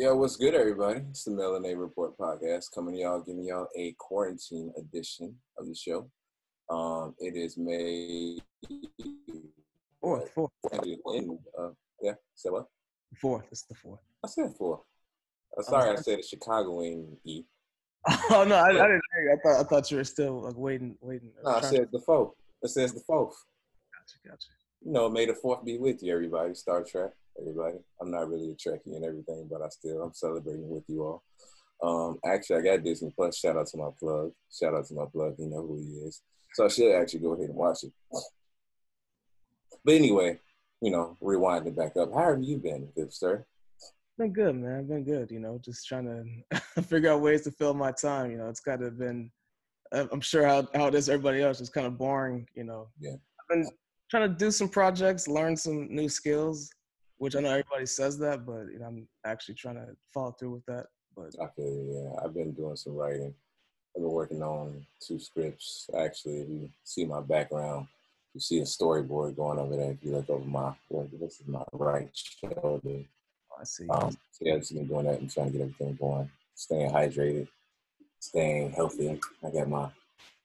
Yo, what's good, everybody? It's the Melanted Report podcast coming to y'all, giving y'all a quarantine edition of the show. Um, it is May fourth, fourth, uh, yeah, say what? Fourth, it's the fourth. I said fourth. Uh, sorry, I said Chicagoan E. Oh no, I, I, didn't hear you. I thought I thought you were still like waiting, waiting. No, I said to... the fourth. It says the fourth. Gotcha, gotcha. You know, may the fourth be with you, everybody. Star Trek everybody. I'm not really a Trekkie and everything, but I still I'm celebrating with you all. Um, actually, I got Disney Plus. Shout out to my plug. Shout out to my plug. You know who he is. So I should actually go ahead and watch it. But anyway, you know, rewinding back up. How have you been, good sir? Been good, man. Been good. You know, just trying to figure out ways to fill my time. You know, it's kind of been. I'm sure how how it is everybody else. It's kind of boring. You know. Yeah. I've been trying to do some projects, learn some new skills which I know everybody says that, but you know, I'm actually trying to follow through with that. But I feel you, yeah. I've been doing some writing. I've been working on two scripts. Actually, if you see my background, you see a storyboard going over there. If you look over my, this is my right shoulder. I see. Um, so yeah, I've just been doing that and trying to get everything going, staying hydrated, staying healthy. I got my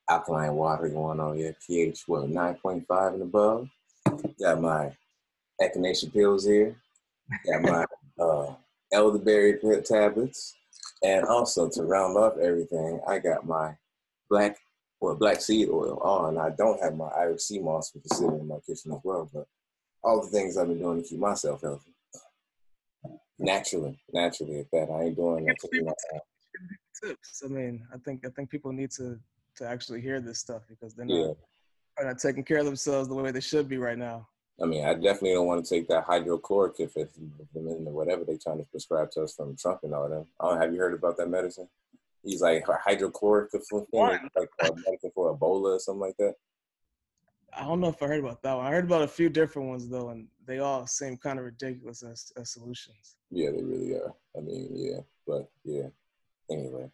alkaline water going on here, pH what 9.5 and above. Got my echinacea pills here. Got my uh, elderberry tablets. And also to round off everything, I got my black or black seed oil on. I don't have my Irish sea moss, which is sitting in my kitchen as well. But all the things I've been doing to keep myself healthy. Naturally, naturally at that. I ain't doing that taking my time. Tips. I mean, I think I think people need to to actually hear this stuff because they're not, yeah. are not taking care of themselves the way they should be right now. I mean, I definitely don't want to take that hydrochloric if it's whatever they're trying to prescribe to us from Trump and all that. Oh, have you heard about that medicine? He's like hydrochloric thing, like medicine for Ebola or something like that. I don't know if I heard about that one. I heard about a few different ones though, and they all seem kind of ridiculous as, as solutions. Yeah, they really are. I mean, yeah, but yeah. Anyway,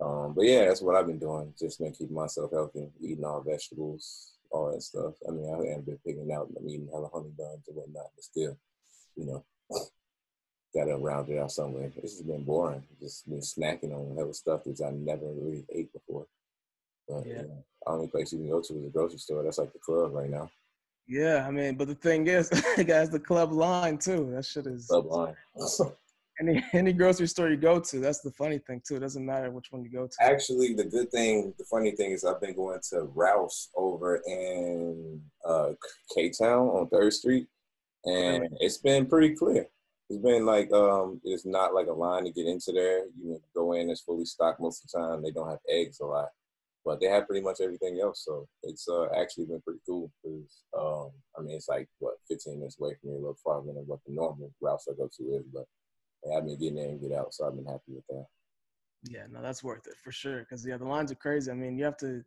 um, but yeah, that's what I've been doing. Just been keeping myself healthy, eating all vegetables, all that stuff. I mean, I haven't been picking out, I mean, hella honey buns and whatnot, but still, you know, got to round it out somewhere. This has been boring. Just been snacking on hella stuff that I never really ate before. But yeah. You know, the only place you can go to is a grocery store. That's like the club right now. Yeah, I mean, but the thing is, guys, the club line too. That shit is club line. any any grocery store you go to, that's the funny thing too. It doesn't matter which one you go to. Actually, the good thing, the funny thing is, I've been going to Rouse over in uh, K Town on Third Street, and it's been pretty clear. It's been like um, it's not like a line to get into there. You go in, it's fully stocked most of the time. They don't have eggs a lot, but they have pretty much everything else. So it's uh, actually been pretty cool because um, I mean, it's like what 15 minutes away from me, a little farther than what the normal routes I go to is, but I've been getting in and get out, so I've been happy with that. Yeah, no, that's worth it for sure. Because yeah, the lines are crazy. I mean, you have to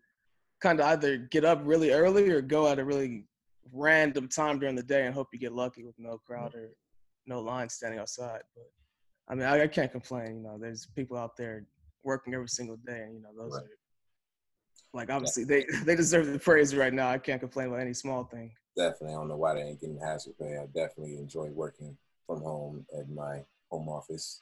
kind of either get up really early or go at a really random time during the day and hope you get lucky with no crowd or no line standing outside. But I mean, I, I can't complain. You know, there's people out there working every single day, and you know, those right. are like obviously they they deserve the praise right now. I can't complain about any small thing. Definitely, I don't know why they ain't getting hazard pay. I definitely enjoy working from home at my home office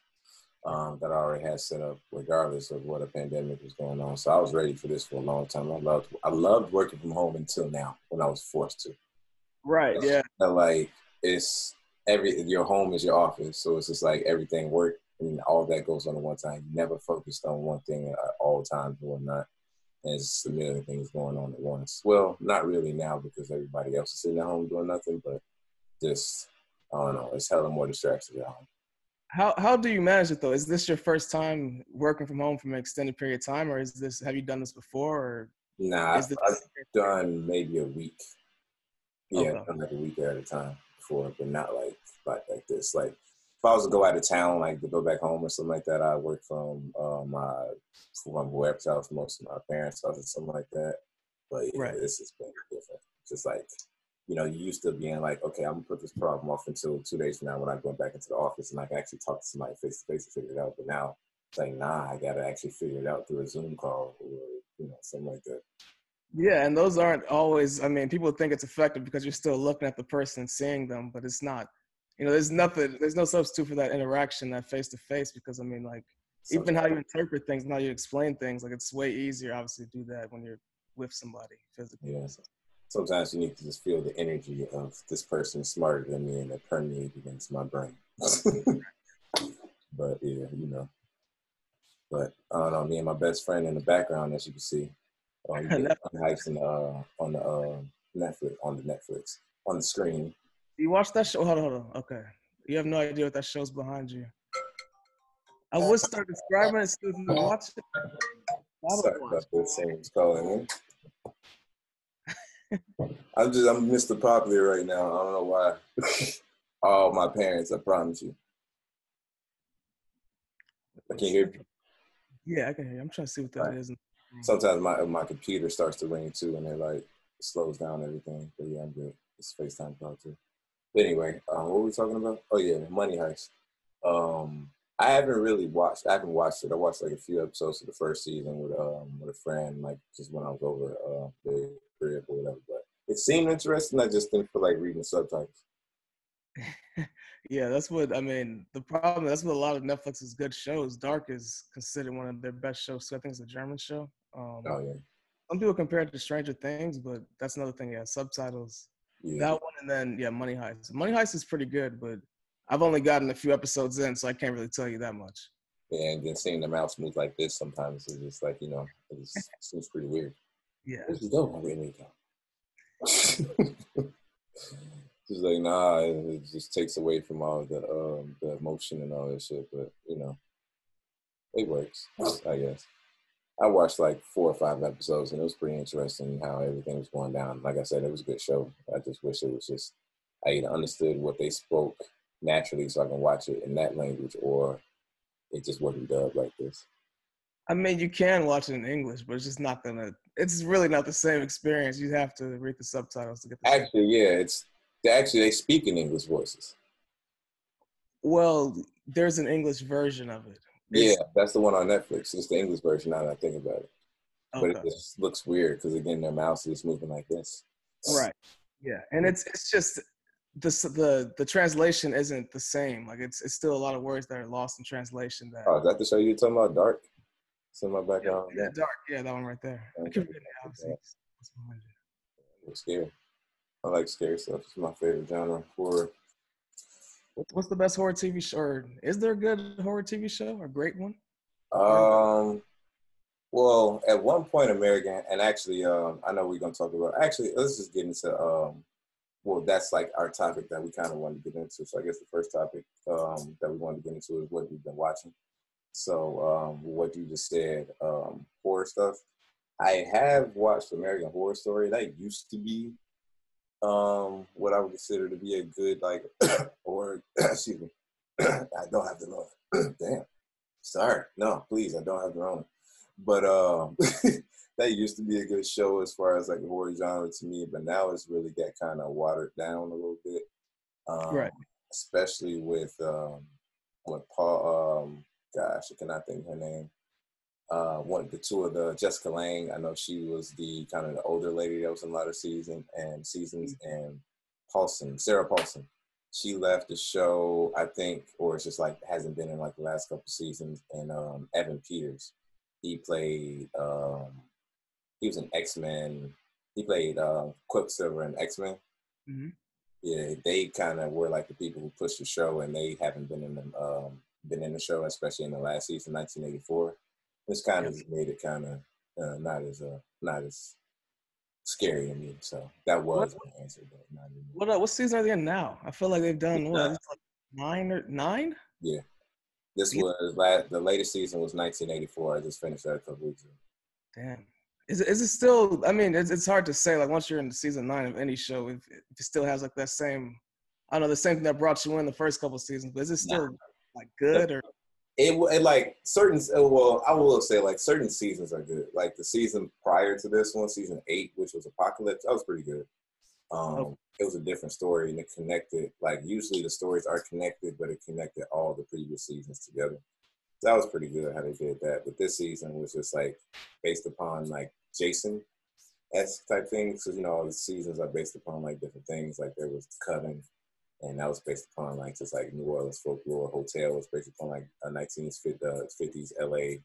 um, that I already had set up, regardless of what a pandemic was going on. So I was ready for this for a long time. I loved I loved working from home until now when I was forced to. Right. yeah. Like it's every your home is your office, so it's just like everything work and all that goes on at one time. You never focused on one thing at all times and whatnot. And it's just a million things going on at once. Well, not really now because everybody else is sitting at home doing nothing, but just I don't know. It's hella more distractions at home. How how do you manage it though? Is this your first time working from home for an extended period of time, or is this have you done this before? Or nah, I've, I've done maybe a week. Yeah, okay. Done like a week at a time before, but not like like like this. Like if I was to go out of town, like to go back home or something like that, I work from uh, my from wherever house, most of my parents' house or something like that. But yeah, right. this has been different. Just like you know, you used to being like, okay, I'm gonna put this problem off until two days from now when I go back into the office and I can actually talk to somebody face to face to figure it out. But now it's like, nah, I gotta actually figure it out through a Zoom call or you know, something like that. Yeah, and those aren't always. I mean, people think it's effective because you're still looking at the person, seeing them, but it's not you know, there's nothing, there's no substitute for that interaction, that face to face, because I mean, like, even how you interpret things and how you explain things, like, it's way easier, obviously, to do that when you're with somebody physically. Yeah. Sometimes you need to just feel the energy of this person smarter than me and it permeates against my brain. but yeah, you know. But I don't know, me and my best friend in the background, as you can see, um, on the uh, on the uh, Netflix on the Netflix on the screen. You watch that show? Hold on, hold on. Okay, you have no idea what that show's behind you. I would start describing it so you watch it. Sorry about this. Someone's calling me. I'm just I'm Mr. Popular right now. I don't know why. All my parents, I promise you. I can't hear you. Yeah, I can hear you. I'm trying to see what that right. is. Sometimes my my computer starts to ring too, and it like slows down everything. But yeah, I'm good. It's FaceTime call too. But anyway, um, what were we talking about? Oh yeah, Money Heist. Um, I haven't really watched. I haven't watched it. I watched like a few episodes of the first season with um with a friend, like just when I was over uh the crib or whatever. But it seemed interesting. I just didn't feel like reading the subtitles. yeah, that's what I mean. The problem that's what a lot of Netflix's good shows. Dark is considered one of their best shows. So I think it's a German show. Um, oh yeah. Some people compare it to Stranger Things, but that's another thing. Yeah, subtitles. Yeah. That one, and then yeah, Money Heist. Money Heist is pretty good, but I've only gotten a few episodes in, so I can't really tell you that much. Yeah, and then seeing the mouse move like this sometimes is just like you know, it seems pretty weird. Yeah. Go? Where did he go? just like nah, it just takes away from all the um the emotion and all that shit. But you know, it works, I guess. I watched like four or five episodes, and it was pretty interesting how everything was going down. Like I said, it was a good show. I just wish it was just I either understood what they spoke naturally, so I can watch it in that language, or it just wasn't dubbed like this. I mean, you can watch it in English, but it's just not gonna. It's really not the same experience. You have to read the subtitles to get. The actually, yeah, it's actually they speak in English voices. Well, there's an English version of it. It's, yeah, that's the one on Netflix. It's the English version. Now that I think about it, okay. but it just looks weird because again, their mouse is moving like this. Right. Yeah, and it's it's just the the the translation isn't the same. Like it's it's still a lot of words that are lost in translation. That oh, is that the show you're talking about? Dark. It's in my background. Yeah, yeah, dark. Yeah, that one right there. Okay. It was scary. I like scary stuff. It's my favorite genre. Horror. What's the best horror TV show? Or is there a good horror TV show? A great one? Um. Well, at one point, American, and actually, um, I know we're gonna talk about. Actually, let's just get into. Um, well, that's like our topic that we kind of wanted to get into. So I guess the first topic um, that we wanted to get into is what we've been watching. So um, what you just said, um, horror stuff. I have watched American Horror Story. That used to be um, what I would consider to be a good like or excuse me. I don't have the loan. Damn. Sorry. No, please, I don't have the loan. But um that used to be a good show as far as like the horror genre to me, but now it's really got kind of watered down a little bit. Um, right. Especially with um with Paul um gosh, I cannot think her name uh, one the two of the Jessica Lange. I know she was the kind of the older lady that was in a lot of season and seasons, mm-hmm. and Paulson, Sarah Paulson. She left the show, I think, or it's just like hasn't been in like the last couple seasons. And um, Evan Peters, he played. Um, he was an X Men. He played uh, Quicksilver in X Men. Mm-hmm. Yeah, they kind of were like the people who pushed the show, and they haven't been in the um, been in the show, especially in the last season, 1984. This kind of made it kind of uh, not as uh, not as scary to me. So that was what, my answer, but not anymore. What uh, what season are they in now? I feel like they've done what like nine or nine. Yeah, this was last, the latest season was 1984. I just finished that a couple weeks ago. Damn. Is it, is it still? I mean, it's, it's hard to say. Like once you're in season nine of any show, if, if it still has like that same, I don't know, the same thing that brought you in the first couple seasons. But is it still nah. Like good or? it, it like certain uh, well i will say like certain seasons are good like the season prior to this one season eight which was apocalypse that was pretty good um oh. it was a different story and it connected like usually the stories are connected but it connected all the previous seasons together so that was pretty good how they did that but this season was just like based upon like jason s type things because you know all the seasons are based upon like different things like there was coven and that was based upon like just like New Orleans folklore. Hotel was based upon like a 1950s LA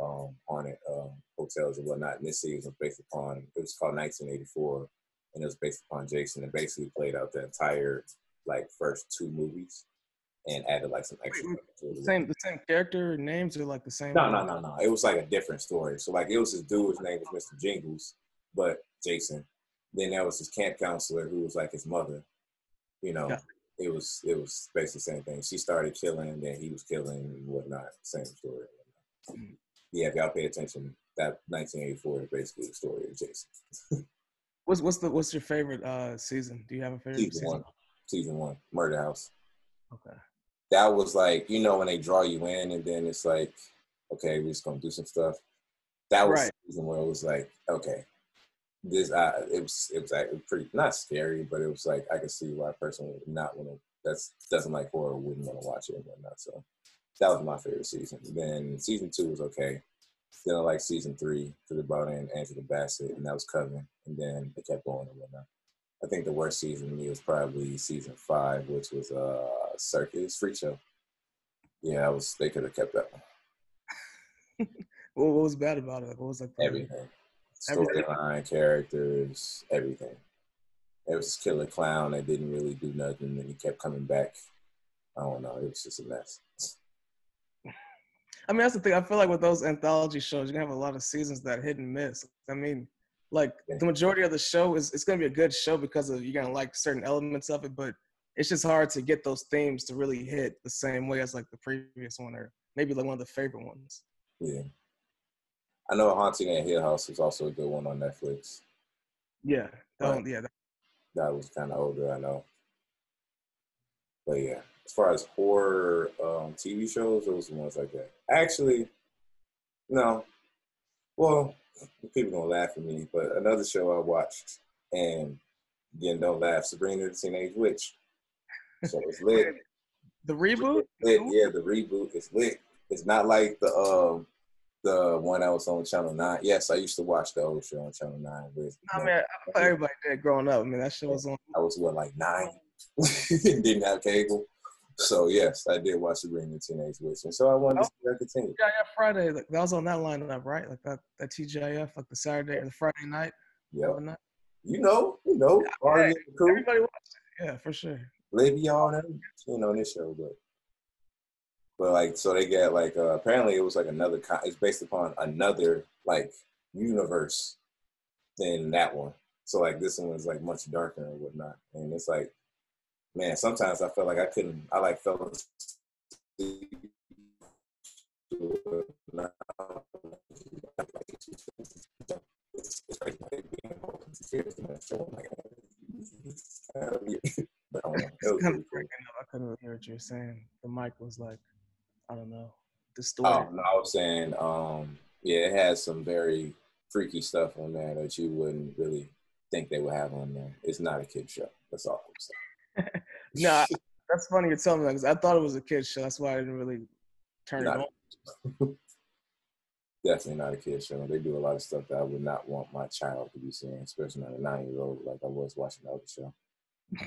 um, haunted um, hotels and whatnot. And this series was based upon it was called 1984, and it was based upon Jason. And basically played out the entire like first two movies and added like some extra. Wait, same the same character names are like the same. No, no, no, no. It was like a different story. So like it was this dude. His name was Mr. Jingles, but Jason. Then there was his camp counselor who was like his mother. You know, it was it was basically the same thing. She started killing, then he was killing and whatnot. Same story. Mm-hmm. Yeah, if y'all pay attention, that 1984 is basically the story of Jason. what's what's the what's your favorite uh season? Do you have a favorite season? season? One. Season one, Murder House. Okay that was like you know when they draw you in and then it's like okay we're just gonna do some stuff that was right. season where it was like okay this uh, it was it was like pretty not scary but it was like i could see why a person would not want to that's doesn't like horror wouldn't want to watch it and whatnot so that was my favorite season then season two was okay then i like season three because they brought in angela bassett and that was coven and then it kept going and whatnot I think the worst season to me was probably season five, which was uh Circus Freak Show. Yeah, I was. They could have kept that one. what, what was bad about it? What was like everything? Storyline, characters, everything. It was killer clown that didn't really do nothing, and he kept coming back. I don't know. It was just a mess. I mean, that's the thing. I feel like with those anthology shows, you're gonna have a lot of seasons that hit and miss. I mean, like the majority of the show is it's gonna be a good show because of you're gonna like certain elements of it, but it's just hard to get those themes to really hit the same way as like the previous one or maybe like one of the favorite ones. Yeah. I know Haunting at Hill House was also a good one on Netflix. Yeah. That yeah. That, that was kind of older, I know. But yeah, as far as horror um, TV shows, those are ones like that. Actually, no. Well, people gonna laugh at me, but another show I watched, and again, don't laugh, Sabrina the Teenage Witch. So it's lit. the reboot? Lit, yeah, the reboot is lit. It's not like the um the one that was on Channel Nine. Yes, I used to watch the old show on Channel Nine. With, I mean, I everybody did growing up. I mean, that show was on. I was what like nine. Didn't have cable. So yes, I did watch Sabrina the Teenage Witch, and so I wanted oh, to see that continue. Yeah, yeah, Friday. Like, that was on that lineup, right? Like that, that TGIF, like the Saturday or the Friday night. Yeah. You know, you know, yeah, everybody watched it. Yeah, for sure. Le'Veon you know this show, but but like so they get like uh, apparently it was like another con- it's based upon another like universe than that one. So like this one was like much darker and whatnot, and it's like man, sometimes I felt like I couldn't. I like fell. I couldn't hear what you're saying. The mic was like, I don't know, distorted. Oh, no, I was saying, um, yeah, it has some very freaky stuff on there that you wouldn't really think they would have on there. It's not a kid show. That's all I'm saying. no, that's funny you're telling me that because I thought it was a kid show. That's why I didn't really turn not, it on. Definitely not a kid show. They do a lot of stuff that I would not want my child to be seeing, especially not a nine year old like I was watching the other show.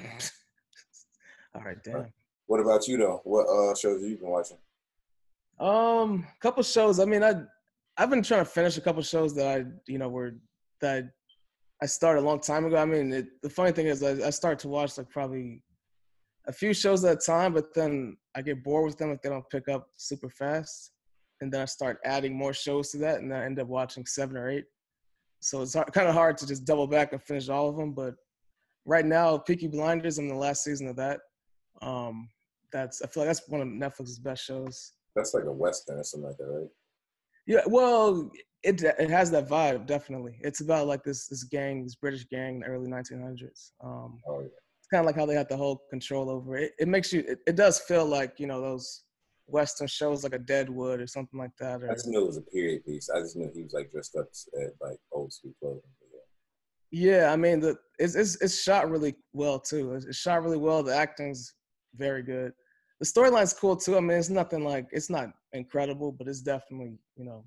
All right, damn. What about you though? What uh, shows have you been watching? Um, a couple shows. I mean, I I've been trying to finish a couple shows that I you know were that I started a long time ago. I mean, it, the funny thing is, I, I start to watch like probably a few shows at a time, but then I get bored with them if they don't pick up super fast, and then I start adding more shows to that, and I end up watching seven or eight. So it's kind of hard to just double back and finish all of them. But right now, Peaky Blinders, I'm the last season of that. Um, that's I feel like that's one of Netflix's best shows. That's like a western or something like that, right? Yeah, well, it it has that vibe definitely. It's about like this this gang, this British gang in the early 1900s. Um, oh yeah. It's kind of like how they had the whole control over it. It makes you. It, it, does feel like you know those western shows like a Deadwood or something like that. Or, I just knew it was a period piece. I just knew he was like dressed up at like old school clothing. Yeah, I mean the it's it's, it's shot really well too. It's, it's shot really well. The acting's very good. The storyline's cool too. I mean, it's nothing like it's not incredible, but it's definitely you know,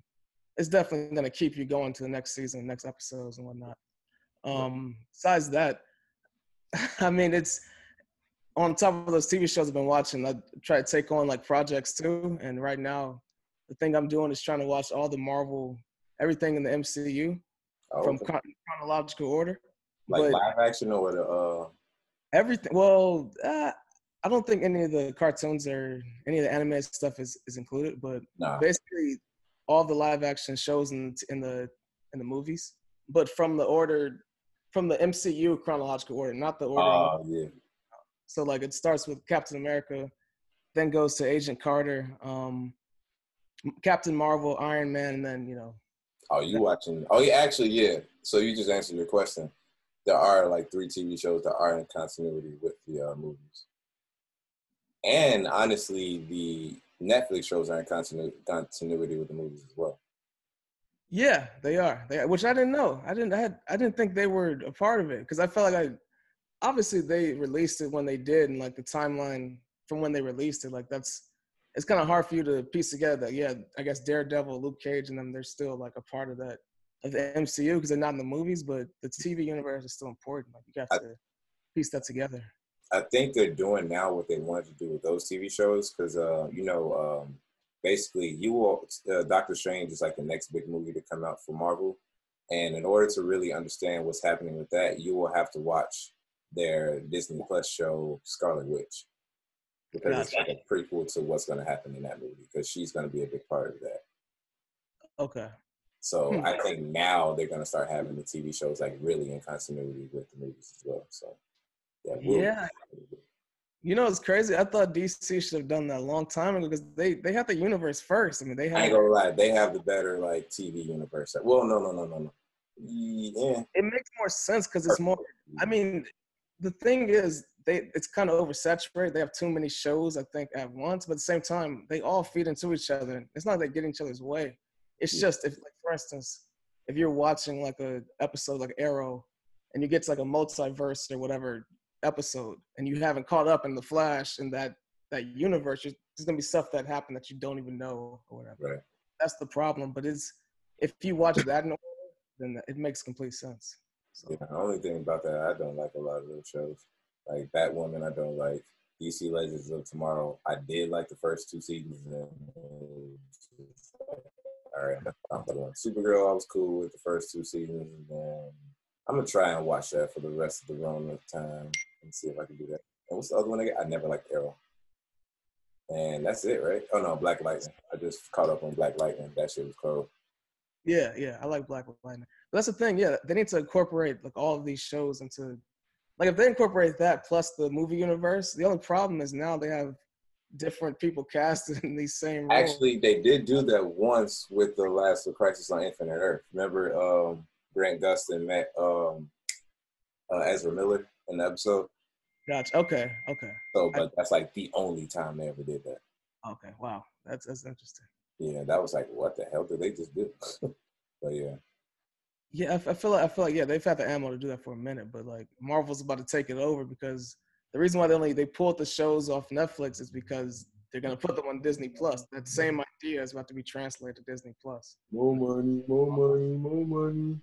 it's definitely gonna keep you going to the next season, next episodes, and whatnot. Um, besides that, I mean, it's on top of those TV shows I've been watching, I try to take on like projects too. And right now, the thing I'm doing is trying to watch all the Marvel, everything in the MCU oh, from okay. chronological order. Like but live action or the uh everything. Well, uh, I don't think any of the cartoons or any of the animated stuff is, is included, but nah. basically all the live action shows in in the in the movies, but from the order from the MCU chronological order, not the order. Oh yeah. So like it starts with Captain America, then goes to Agent Carter, um, Captain Marvel, Iron Man, and then you know. Oh, you watching? Oh, yeah, actually, yeah. So you just answered your question. There are like three TV shows that are in continuity with the uh, movies, and honestly, the Netflix shows are in continu- continuity with the movies as well. Yeah, they are. They are, which I didn't know. I didn't. I had. I didn't think they were a part of it because I felt like I. Obviously, they released it when they did, and like the timeline from when they released it, like that's. It's kind of hard for you to piece together that yeah, I guess Daredevil, Luke Cage, and them they're still like a part of that of the MCU because they're not in the movies, but the TV universe is still important. Like you got to piece that together. I think they're doing now what they wanted to do with those TV shows because uh, you know um, basically you will uh, Doctor Strange is like the next big movie to come out for Marvel, and in order to really understand what's happening with that, you will have to watch their Disney Plus show Scarlet Witch because gotcha. it's like a prequel to what's going to happen in that movie because she's going to be a big part of that. Okay. So hmm. I think now they're going to start having the TV shows like really in continuity with the movies as well. So yeah. You know, it's crazy. I thought DC should have done that a long time ago because they they have the universe first. I mean, they have. I ain't gonna lie, they have the better like TV universe. Well, no, no, no, no, no. Yeah. It makes more sense because it's more. I mean, the thing is, they it's kind of oversaturated. They have too many shows, I think, at once. But at the same time, they all feed into each other. It's not like they get in each other's way. It's yeah. just if, like, for instance, if you're watching like a episode like Arrow, and you get to like a multiverse or whatever episode and you haven't caught up in the Flash in that that universe, there's gonna be stuff that happened that you don't even know or whatever. Right. That's the problem. But it's if you watch that in order, then it makes complete sense. So. Yeah, the only thing about that, I don't like a lot of those shows. Like Batwoman, I don't like. DC Legends of Tomorrow, I did like the first two seasons. And all right, I'm doing Supergirl. I was cool with the first two seasons, and then I'm gonna try and watch that for the rest of the run of time and see if I can do that. And what's the other one again? I never liked Arrow. And that's it, right? Oh no, Black Lightning. I just caught up on Black Lightning. That shit was cool. Yeah, yeah, I like Black Lightning. But that's the thing. Yeah, they need to incorporate like all of these shows into, like, if they incorporate that plus the movie universe. The only problem is now they have different people casted in these same. Roles. Actually, they did do that once with the last of Crisis on Infinite Earth. Remember, um, Grant Gustin met um, uh, Ezra Miller in the episode. Gotcha. Okay. Okay. So, but I, that's like the only time they ever did that. Okay. Wow. That's that's interesting. Yeah, that was like, what the hell did they just do? but yeah. Yeah, I, I feel like I feel like yeah they've had the ammo to do that for a minute, but like Marvel's about to take it over because the reason why they only they pulled the shows off Netflix is because they're gonna put them on Disney Plus. That same mm-hmm. idea is about to be translated to Disney Plus. More money, more money, more money.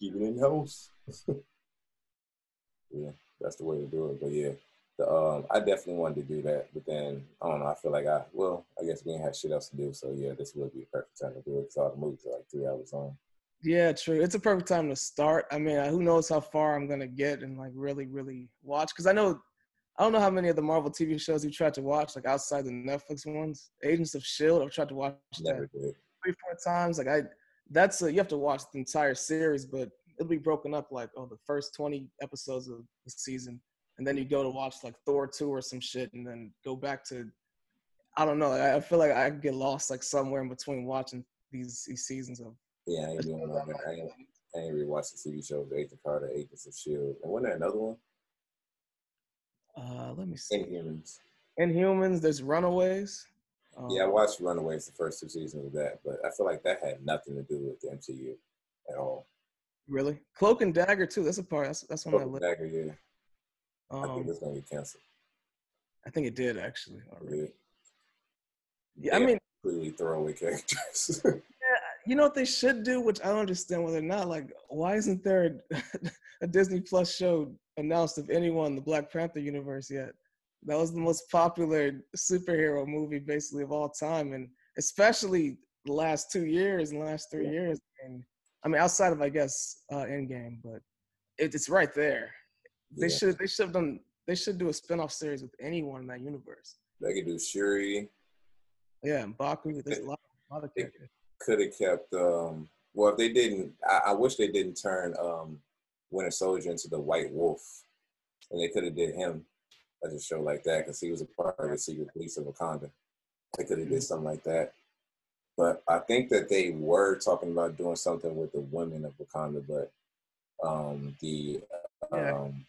Keep it in house. yeah that's the way to do it. But yeah, the um, I definitely wanted to do that, but then I don't know. I feel like I well, I guess we didn't have shit else to do, so yeah, this would be a perfect time to do it because all the movies are like three hours long. Yeah, true. It's a perfect time to start. I mean, who knows how far I'm gonna get and like really, really watch? Because I know, I don't know how many of the Marvel TV shows you tried to watch, like outside the Netflix ones. Agents of Shield, I've tried to watch Never that did. three, four times. Like I, that's a, you have to watch the entire series, but it'll be broken up like oh the first 20 episodes of the season and then you go to watch like thor 2 or some shit and then go back to i don't know i, feel like i get lost like somewhere in between watching these, these seasons of yeah i ain't doing all that. I ain't, I ain't rewatched the tv shows agent carter agents of shield and wasn't there another one? Uh let me see. Inhumans. Inhumans there's runaways. Um, yeah i um, watched runaways the first two seasons of that but i feel like that had nothing to do with the mcu at all Really? Cloak and Dagger too. That's a part. That's that's one Cloak I Dagger, yeah. Um, I think it's gonna get canceled. I think it did actually already. Yeah, I mean, completely throwaway characters. yeah, you know what they should do, which I don't understand whether or not. Like, why isn't there a, a Disney Plus show announced of anyone in the Black Panther universe yet? That was the most popular superhero movie basically of all time, and especially the last two years and last three yeah. years. And I mean, outside of I guess uh, Endgame, but it, it's right there. They yeah. should they should have done they should do a spinoff series with anyone in that universe. They could do Shuri. Yeah, and Baku. There's a lot, a lot of characters. Could have kept. um Well, if they didn't, I, I wish they didn't turn um Winter Soldier into the White Wolf, and they could have did him as a show like that because he was a part of the secret police of Wakanda. They could have did mm-hmm. something like that. But I think that they were talking about doing something with the women of Wakanda, but um, the yeah. um,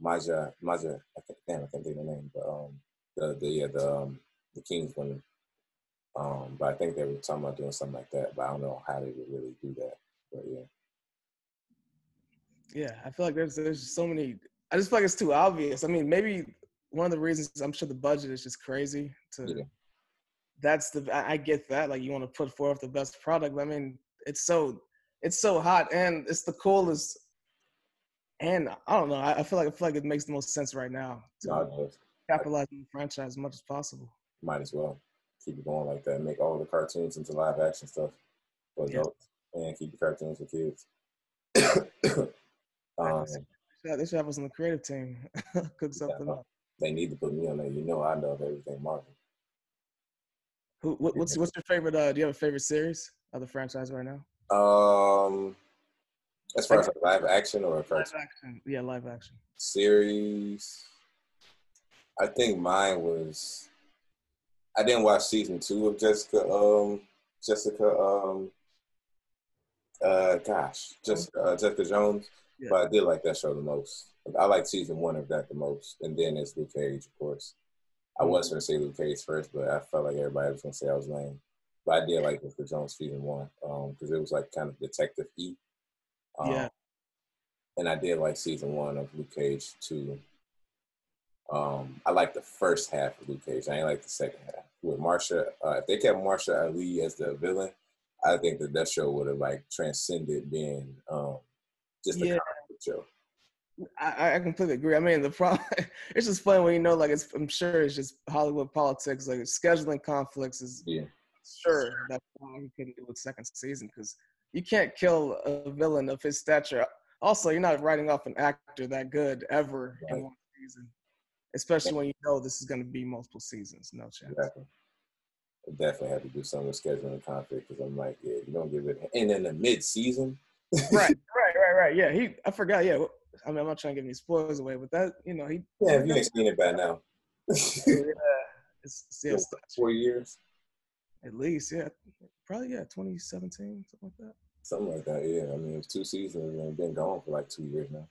Maja Maja I can't, damn I can't think of the name, but um, the the yeah, the um, the King's women. Um, but I think they were talking about doing something like that, but I don't know how they would really do that. But yeah. Yeah, I feel like there's there's so many. I just feel like it's too obvious. I mean, maybe one of the reasons I'm sure the budget is just crazy. To yeah. That's the I, get that. Like you want to put forth the best product. I mean, it's so it's so hot and it's the coolest. And I don't know. I, I feel like I feel like it makes the most sense right now to no, capitalize on the franchise as much as possible. Might as well keep it going like that. Make all the cartoons into live action stuff for adults, yeah. and keep the cartoons for kids. um, they should have us on the creative team. Cook something yeah, up. They need to put me on there. You know, I love everything Marvel. Who, what, what's what's your favorite? Uh, do you have a favorite series of the franchise right now? Um, as far as like live action or live action, yeah, live action series. I think mine was. I didn't watch season two of Jessica. Um, Jessica. Um, uh, gosh, Jessica, uh, Jessica Jones. Yeah. But I did like that show the most. I like season one of that the most, and then it's Luke Cage, of course. I was going to say Luke Cage first, but I felt like everybody was going to say I was lame. But I did like Jessica Jones season one because um, it was like kind of detective e. Um, yeah. And I did like season one of Luke Cage too. Um, I like the first half of Luke Cage. I ain't like the second half. With Marsha, uh, if they kept Mahershala Ali as the villain, I think that that show would have like transcended being um, just a yeah. comic show. I, I, completely agree. I mean, the problem it's just funny when you know, like, it's, I'm sure it's just Hollywood politics, like scheduling conflicts is yeah. Sure, that's why he couldn't do a second season because you can't kill a villain of his stature. Also, you're not writing off an actor that good ever right. in one season, especially when you know this is going to be multiple seasons. No chance. Exactly. I definitely have to do something with scheduling conflict because I'm like, yeah, you don't give it. And then the mid season. right, right, right, right. Yeah, he. I forgot. Yeah, I mean, I'm not trying to give any spoilers away, but that, you know, he. Yeah, if you ain't seen it by now. yeah, it's, it's, four years. At least, yeah, probably yeah, 2017, something like that. Something like that, yeah. I mean, it was two seasons and been gone for like two years now.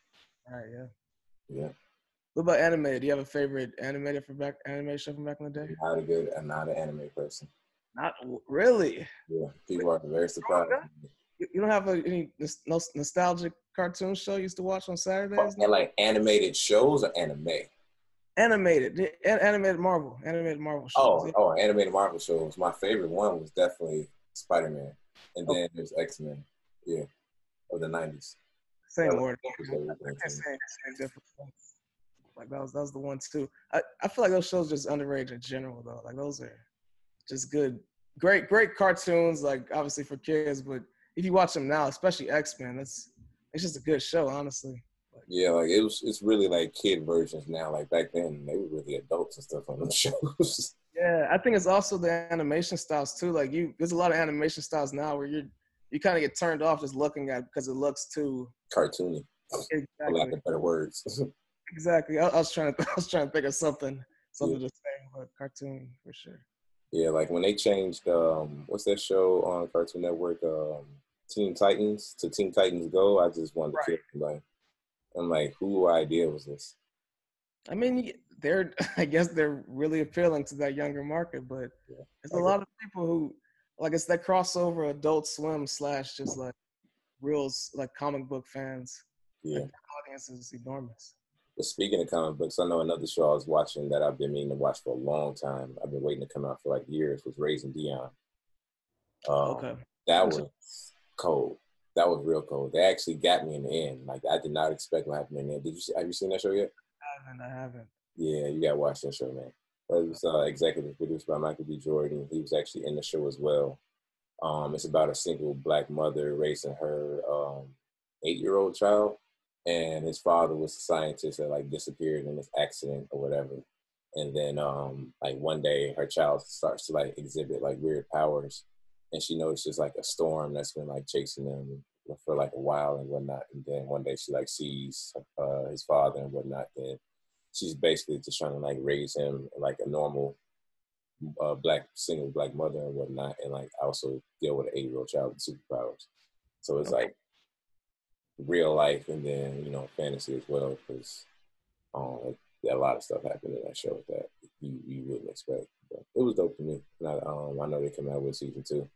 All right, yeah. Yeah. What about anime? Do you have a favorite animated from back animation from back in the day? Not a good, I'm not an anime person. Not really. Yeah, people are very surprised. You don't have a, any nostalgic cartoon show you used to watch on Saturdays? And like animated shows or anime? Animated, animated Marvel, animated Marvel shows. Oh, yeah. oh, animated Marvel shows. My favorite one was definitely Spider Man, and oh. then there's X Men. Yeah, of the nineties. Same order. Like that was that was the one too. I, I feel like those shows just underrated in general though. Like those are just good, great, great cartoons. Like obviously for kids, but if you watch them now, especially X Men, that's it's just a good show, honestly. Yeah, like it was. It's really like kid versions now. Like back then, they were really adults and stuff on those shows. Yeah, I think it's also the animation styles too. Like you, there's a lot of animation styles now where you're you kind of get turned off just looking at because it looks too cartoony. Exactly. For lack of better words. exactly. I, I, was trying to I was trying to think of something something yeah. to say, but cartoon for sure. Yeah, like when they changed um, what's that show on Cartoon Network? Um, Teen Titans to Teen Titans Go. I just wanted right. to kill like I'm like, who idea was this? I mean, they're I guess they're really appealing to that younger market, but yeah. there's a lot of people who like it's that crossover Adult Swim slash just like real like comic book fans. Yeah, like, audience is enormous. But speaking of comic books, I know another show I was watching that I've been meaning to watch for a long time. I've been waiting to come out for like years. Was Raising Dion. Um, okay. That was cold that was real cold. They actually got me in the end. Like I did not expect what happened in the end. Did you see, have you seen that show yet? I haven't. I haven't. Yeah, you gotta watch that show, man. It was uh, executive produced by Michael B. Jordan. He was actually in the show as well. Um, it's about a single black mother raising her um, eight-year-old child, and his father was a scientist that like disappeared in this accident or whatever. And then um, like one day, her child starts to like exhibit like weird powers, and she knows notices like a storm that's been like chasing them for like a while and whatnot. And then one day she like sees uh, his father and whatnot. Then she's basically just trying to like raise him like a normal uh, black single black mother and whatnot, and like also deal with an eight year old child with superpowers. So it's like real life and then you know fantasy as well because um, a lot of stuff happened in that show that you you wouldn't expect. It was dope to me. And I, um, I know they come out with season two.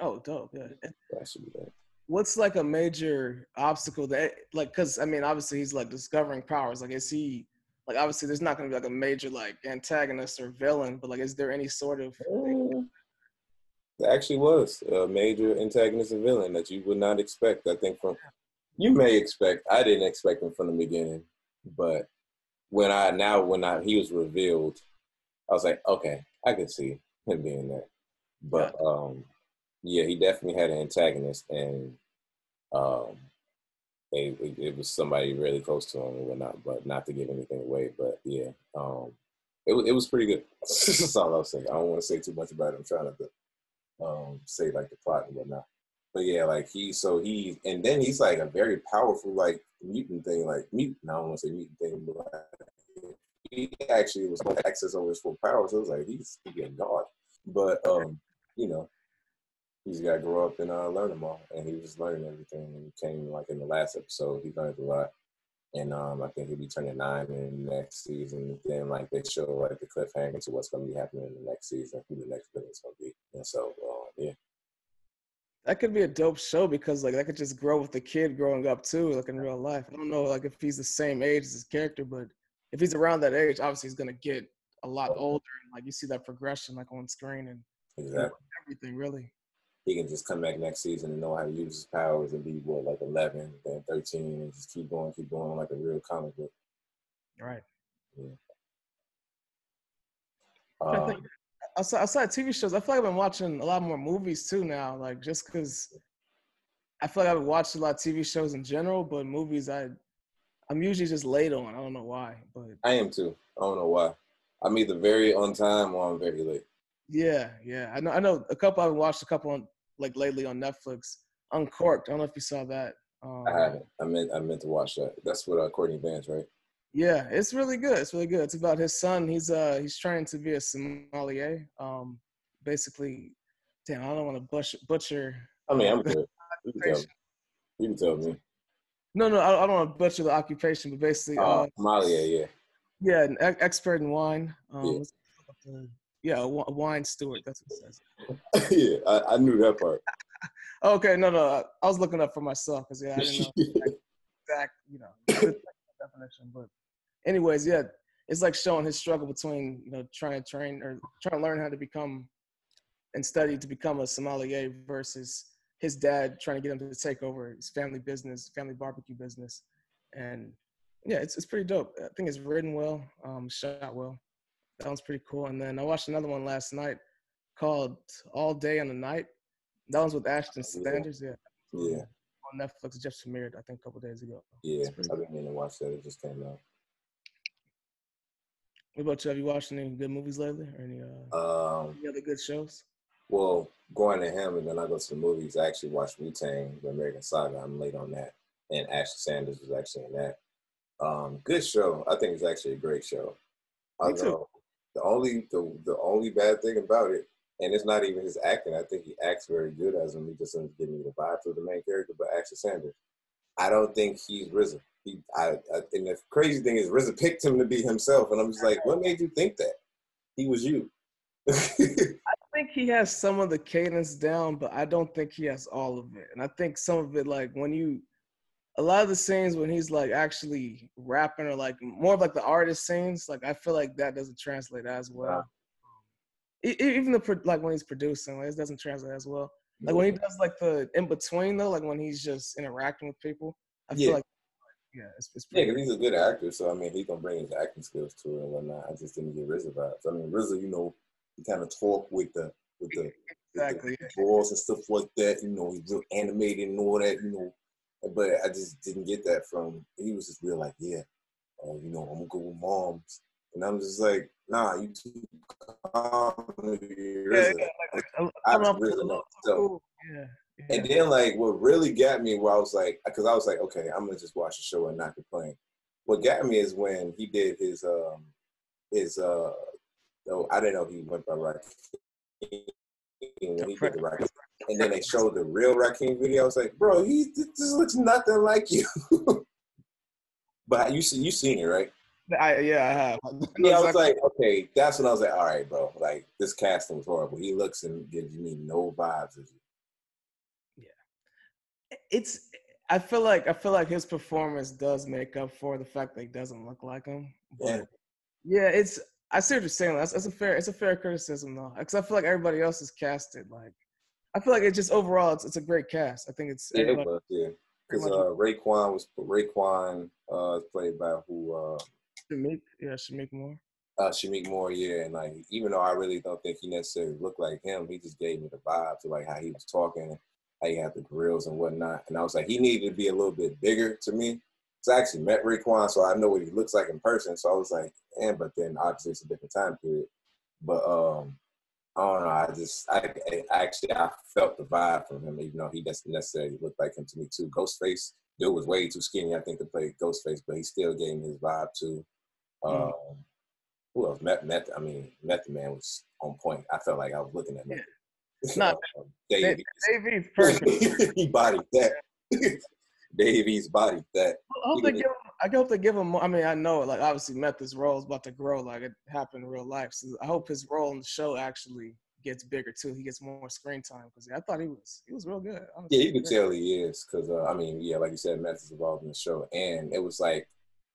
Oh, dope! Yeah, that should be dope what's like a major obstacle that like because i mean obviously he's like discovering powers like is he like obviously there's not going to be like a major like antagonist or villain but like is there any sort of uh, there actually was a major antagonist and villain that you would not expect i think from you may expect i didn't expect him from the beginning but when i now when i he was revealed i was like okay i can see him being there but yeah. um yeah he definitely had an antagonist and um they it was somebody really close to him and whatnot, but not to give anything away. But yeah, um, it it was pretty good. That's all I'll say. I don't want to say too much about it. I'm trying to um, say like the plot and whatnot. But yeah, like he so he and then he's like a very powerful like mutant thing, like mutant. I don't want to say mutant thing, but like, he actually was access over his full powers. It was like he's he a god. But um, you know, he's got to grow up and uh, learn them all. And he was learning everything. And he came like in the last episode, he learned a lot. And um, I think he'll be turning nine in the next season. Then like they show like the cliffhanger to what's going to be happening in the next season, who the next villain's going to be. And so uh, yeah. That could be a dope show because like that could just grow with the kid growing up too, like in real life. I don't know like if he's the same age as his character, but if he's around that age, obviously he's gonna get a lot older and like you see that progression like on screen and exactly. everything really. He can just come back next season and know how to use his powers and be what like 11 then 13 and just keep going keep going like a real comic book. Right. Yeah. Um, outside, outside tv shows i feel like i've been watching a lot more movies too now like just because i feel like i've watched a lot of tv shows in general but movies i i'm usually just late on i don't know why but i am too i don't know why i'm either very on time or i'm very late yeah, yeah. I know. I know a couple. I've watched a couple on like lately on Netflix. Uncorked. I don't know if you saw that. Um, I haven't. I meant I meant to watch that. That's with uh, Courtney Vance, right? Yeah, it's really good. It's really good. It's about his son. He's uh he's trying to be a sommelier. Um, basically, damn, I don't want to butcher. butcher I mean, I'm good. You can, tell me. you can tell me. No, no, I, I don't want to butcher the occupation, but basically, uh, uh sommelier, yeah. Yeah, an expert in wine. Um, yeah. Yeah, a wine steward. That's what it says. yeah, I, I, knew that part. okay, no, no, I was looking up for myself because yeah, I didn't know exact, exact you know, definition. But anyways, yeah, it's like showing his struggle between you know trying to train or trying to learn how to become and study to become a sommelier versus his dad trying to get him to take over his family business, family barbecue business, and yeah, it's it's pretty dope. I think it's written well, um, shot well. That one's pretty cool. And then I watched another one last night called All Day and the Night. That one's with Ashton Sanders. Yeah. Yeah. On Netflix, just premiered I think a couple days ago. Yeah, been meaning to watch that. It just came out. What about you? Have you watched any good movies lately, or any, uh, um, any other good shows? Well, going to him and then I go to the movies. I actually watched Wu Tang, The American Saga. I'm late on that, and Ashton Sanders was actually in that. Um, good show. I think it's actually a great show. Me too. The only the the only bad thing about it, and it's not even his acting. I think he acts very good as him. He just doesn't give me the vibe to the main character. But Ashton Sanders, I don't think he's RZA. He, I, I, and the crazy thing is, RZA picked him to be himself, and I'm just like, what made you think that he was you? I think he has some of the cadence down, but I don't think he has all of it. And I think some of it, like when you a lot of the scenes when he's like actually rapping or like more of like the artist scenes, like I feel like that doesn't translate as well. Even the like when he's producing, like it doesn't translate as well. Like when he does like the in between though, like when he's just interacting with people, I feel yeah. like yeah, it's, it's yeah, because he's a good actor. So I mean, he's gonna bring his acting skills to it and whatnot. I just didn't get RZA vibes. I mean, RZA, you know, he kind of talk with the with the exactly with the balls and stuff like that. You know, he's real animated and all that. You know, but I just didn't get that from. He was just real like, yeah, oh, you know, I'm gonna go with moms, and I'm just like, nah, you too calm. Yeah, yeah, like, I, I, I, RZA, so, yeah. Yeah. And then like what really got me where I was like, because I was like, okay, I'm gonna just watch the show and not complain. What got me is when he did his um his uh no, I didn't know he went by Rakim. When he did the Rakim. And then they showed the real Rakim video. I was like, bro, he this looks nothing like you. but you see you seen it, right? I, yeah, I have. yeah, I was like, okay, that's when I was like, all right, bro. Like this casting was horrible. He looks and gives me no vibes you it's I feel like I feel like his performance does make up for the fact that he doesn't look like him. yeah. Yeah, it's I see what you're saying. That's, that's a fair it's a fair criticism though, because I feel like everybody else is casted like. I feel like it's just overall it's, it's a great cast. I think it's yeah, it was, yeah. Because uh, Raekwon was Raekwon uh played by who uh Shameik, yeah, Shameik Moore. Uh, Shameik Moore, yeah, and like even though I really don't think he necessarily looked like him, he just gave me the vibe to like how he was talking how he had the grills and whatnot. And I was like, he needed to be a little bit bigger to me. So I actually met Raekwon, so I know what he looks like in person. So I was like, and but then obviously it's a different time period. But um, I don't know. I just, I, I actually, I felt the vibe from him, even though he doesn't necessarily look like him to me too. Ghostface, dude was way too skinny, I think, to play Ghostface, but he still gave me his vibe too. Mm. Um, who else? Met, Met, I mean, Method Man was on point. I felt like I was looking at him. It's not Dave East. Davies perfect. he bodied that. Dave East body. that. I hope, they give him, I hope they give him more. I mean, I know, like, obviously, Method's role is about to grow, like it happened in real life. So I hope his role in the show actually gets bigger too. He gets more screen time because I thought he was he was real good. Honestly. Yeah, you can tell he is because uh, I mean, yeah, like you said, Method's involved in the show, and it was like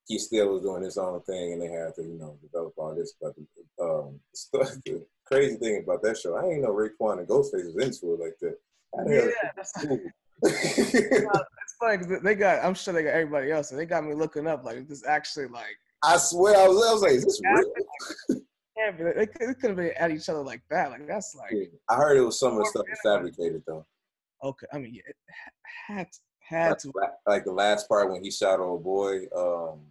he still was doing his own thing, and they had to you know develop all this. But um, the crazy thing about that show, I ain't know Raekwon and Ghostface was into it like that. Yeah, that's cool. it's funny because they got. I'm sure they got everybody else, and they got me looking up like this. Actually, like I swear, I was, I was like, is this real? yeah, but they, they could have been at each other like that. Like that's like. Yeah. I heard it was some of the stuff was fabricated though. Okay, I mean, it had had like, to. Like the last part when he shot old boy, um,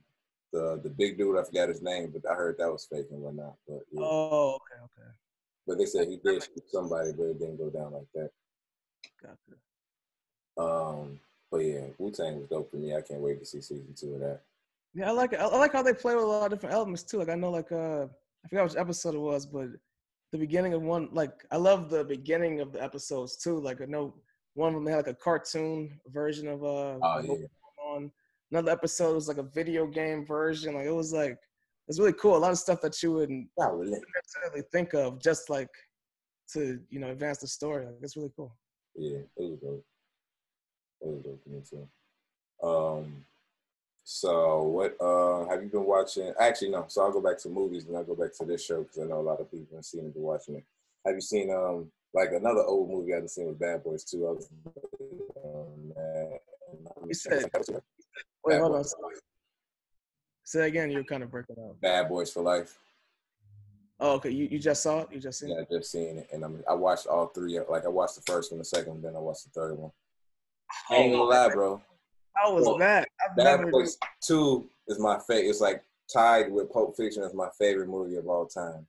the the big dude, I forgot his name, but I heard that was fake and whatnot. But yeah. oh, okay, okay. But they said he did shoot somebody, but it didn't go down like that. Gotcha. Um, but yeah, Wu Tang was dope for me. I can't wait to see season two of that. Yeah, I like it. I like how they play with a lot of different elements too. Like I know, like uh, I forgot which episode it was, but the beginning of one, like I love the beginning of the episodes too. Like I know one of them had like a cartoon version of uh, oh, yeah. on another episode was like a video game version. Like it was like it's really cool. A lot of stuff that you wouldn't necessarily think of, just like to you know advance the story. Like, it's really cool. Yeah, it was dope. Was dope to me too. Um, so what uh have you been watching? Actually, no. So I'll go back to movies and I'll go back to this show because I know a lot of people have seen it, been watching it. Have you seen um like another old movie I haven't seen with Bad Boys too? I was um, you said, wait, hold on. Say again. You're kind of breaking up. Bad Boys for Life. Oh, okay. You, you just saw it. You just seen yeah, it. Yeah, just seen it, and I'm, I watched all three. Like I watched the first one, the second one, then I watched the third one. I ain't gonna lie, bro. How was well, that? I've Bad Boys Two is my favorite. It's like tied with Pulp Fiction as my favorite movie of all time.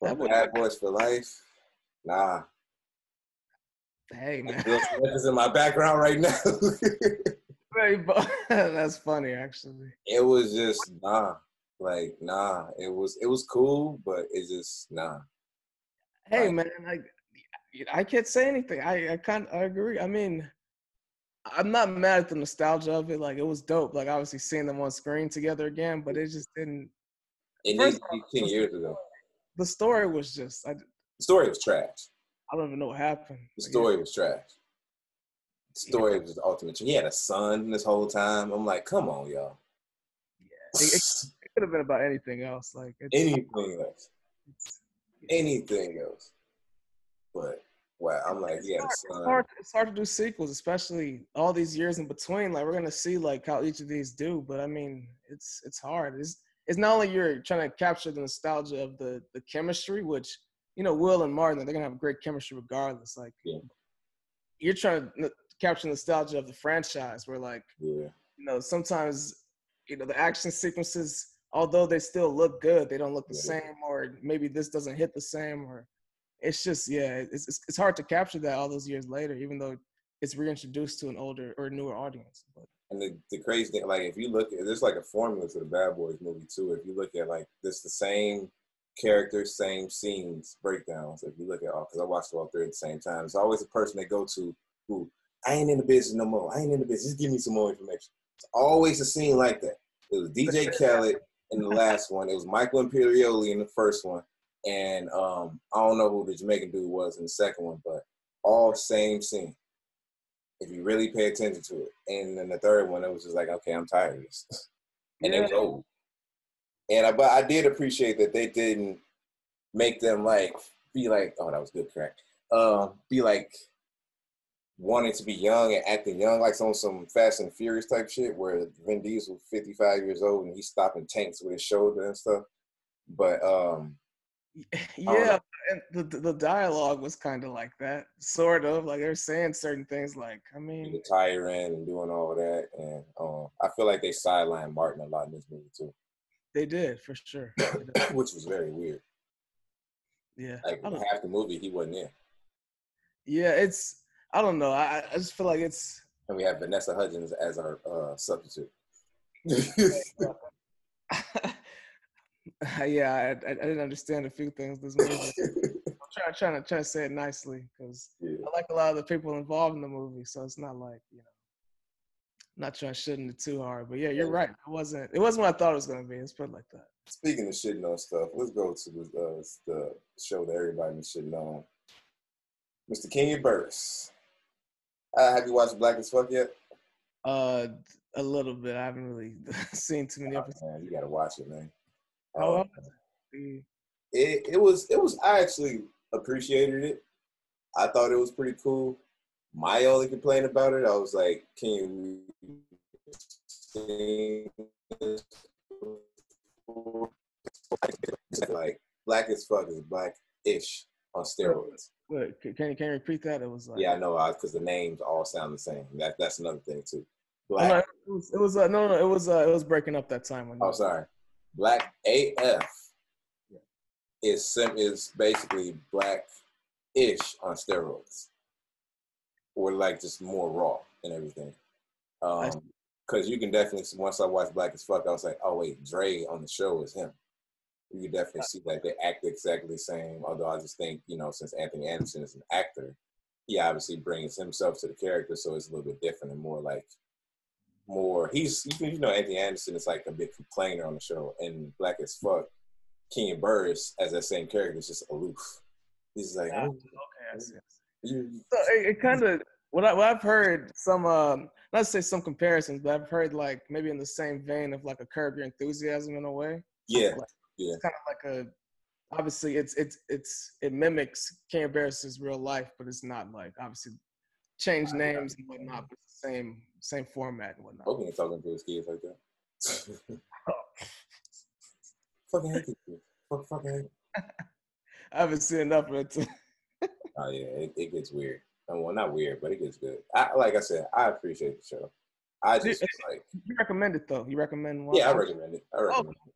But Bad Boys for Life, nah. Hey man, is in my background right now. very that's funny actually. It was just nah. Like nah. It was it was cool, but it's just nah. Hey like, man, I I can't say anything. I I can't I agree. I mean, I'm not mad at the nostalgia of it. Like it was dope. Like obviously seeing them on screen together again, but it just didn't. It needs to be ten years ago. The story was just. I, the story was trash. I don't even know what happened. The story was trash The story yeah. was the ultimate. He had a son this whole time. I'm like, come on, y'all. Yeah, it, it, it could have been about anything else. Like anything else. Anything else. But wow, I'm like, yeah, it's hard, it's hard, it's hard to do sequels, especially all these years in between. Like we're gonna see like how each of these do, but I mean, it's it's hard. It's it's not only you're trying to capture the nostalgia of the the chemistry, which you know Will and Martin, they're gonna have great chemistry regardless. Like yeah. you're trying to capture nostalgia of the franchise, where like yeah. you know sometimes you know the action sequences, although they still look good, they don't look the yeah. same, or maybe this doesn't hit the same, or it's just yeah, it's, it's, it's hard to capture that all those years later, even though it's reintroduced to an older or newer audience. But and the, the crazy thing, like if you look at there's like a formula to the Bad Boys movie too. If you look at like this, the same characters, same scenes, breakdowns. If you look at all, because I watched all three at the same time, it's always a person they go to who I ain't in the business no more. I ain't in the business. Just give me some more information. It's always a scene like that. It was DJ Khaled in the last one. It was Michael Imperioli in the first one, and um, I don't know who the Jamaican dude was in the second one, but all same scene. If you really pay attention to it, and then the third one, it was just like, okay, I'm tired of this, and yeah. it was old. And I, but I did appreciate that they didn't make them like be like, oh, that was good, correct? Uh, be like wanting to be young and acting young, like some some Fast and Furious type shit, where Vin Diesel 55 years old and he's stopping tanks with his shoulder and stuff. But um, yeah, and the the dialogue was kind of like that, sort of like they're saying certain things. Like, I mean, the tyrant and doing all that, and um, I feel like they sidelined Martin a lot in this movie too. They did for sure, which was very weird. Yeah, like half the movie he wasn't in. Yeah, it's I don't know. I, I just feel like it's. And we have Vanessa Hudgens as our uh, substitute. yeah, I, I, didn't understand a few things this movie. I'm trying, trying to try to say it nicely because yeah. I like a lot of the people involved in the movie, so it's not like you know, not trying to shit it too hard. But yeah, you're right. It wasn't. It wasn't what I thought it was gonna be. Let's put it like that. Speaking of shitting on stuff, let's go to the, uh, the show that everybody been shitting on. Mr. Kenya Barris. Uh, have you watched Black as Fuck yet? Uh, a little bit. I haven't really seen too many oh, episodes. Man, you gotta watch it, man. Oh, um, it it was it was. I actually appreciated it. I thought it was pretty cool. My only complaint about it, I was like, can you like black as fuck is black ish on steroids. Wait, can you can you repeat that? It was like yeah, I know because the names all sound the same. That that's another thing too. Black. It was, it was uh, no, no, it was uh, it was breaking up that time. When oh, sorry. Black AF is sim is basically black ish on steroids, or like just more raw and everything. Um, because you can definitely once I watched Black as Fuck, I was like, oh wait, Dre on the show is him you can definitely see that they act exactly the same. Although I just think, you know, since Anthony Anderson is an actor, he obviously brings himself to the character, so it's a little bit different and more like more. He's you know Anthony Anderson is like a big complainer on the show, and Black as Fuck, Kenya Barris as that same character is just aloof. He's like, oh, okay, I see. You, so it, it kind of what, I, what I've heard some um not to say some comparisons, but I've heard like maybe in the same vein of like a Curb Your Enthusiasm in a way. Yeah, like, yeah. It's kind of like a obviously it's it's it's it mimics Kenya Barris's real life, but it's not like obviously change names and whatnot, but it's the same same format and whatnot. Hope he ain't talking to his kids like that. fucking hate this Fuck, fucking hate. I haven't seen enough of it. Oh yeah, it, it gets weird. Well, not weird, but it gets good. I, like I said, I appreciate the show. I just like you recommend it though. You recommend one? Yeah, I recommend it. I recommend oh. it.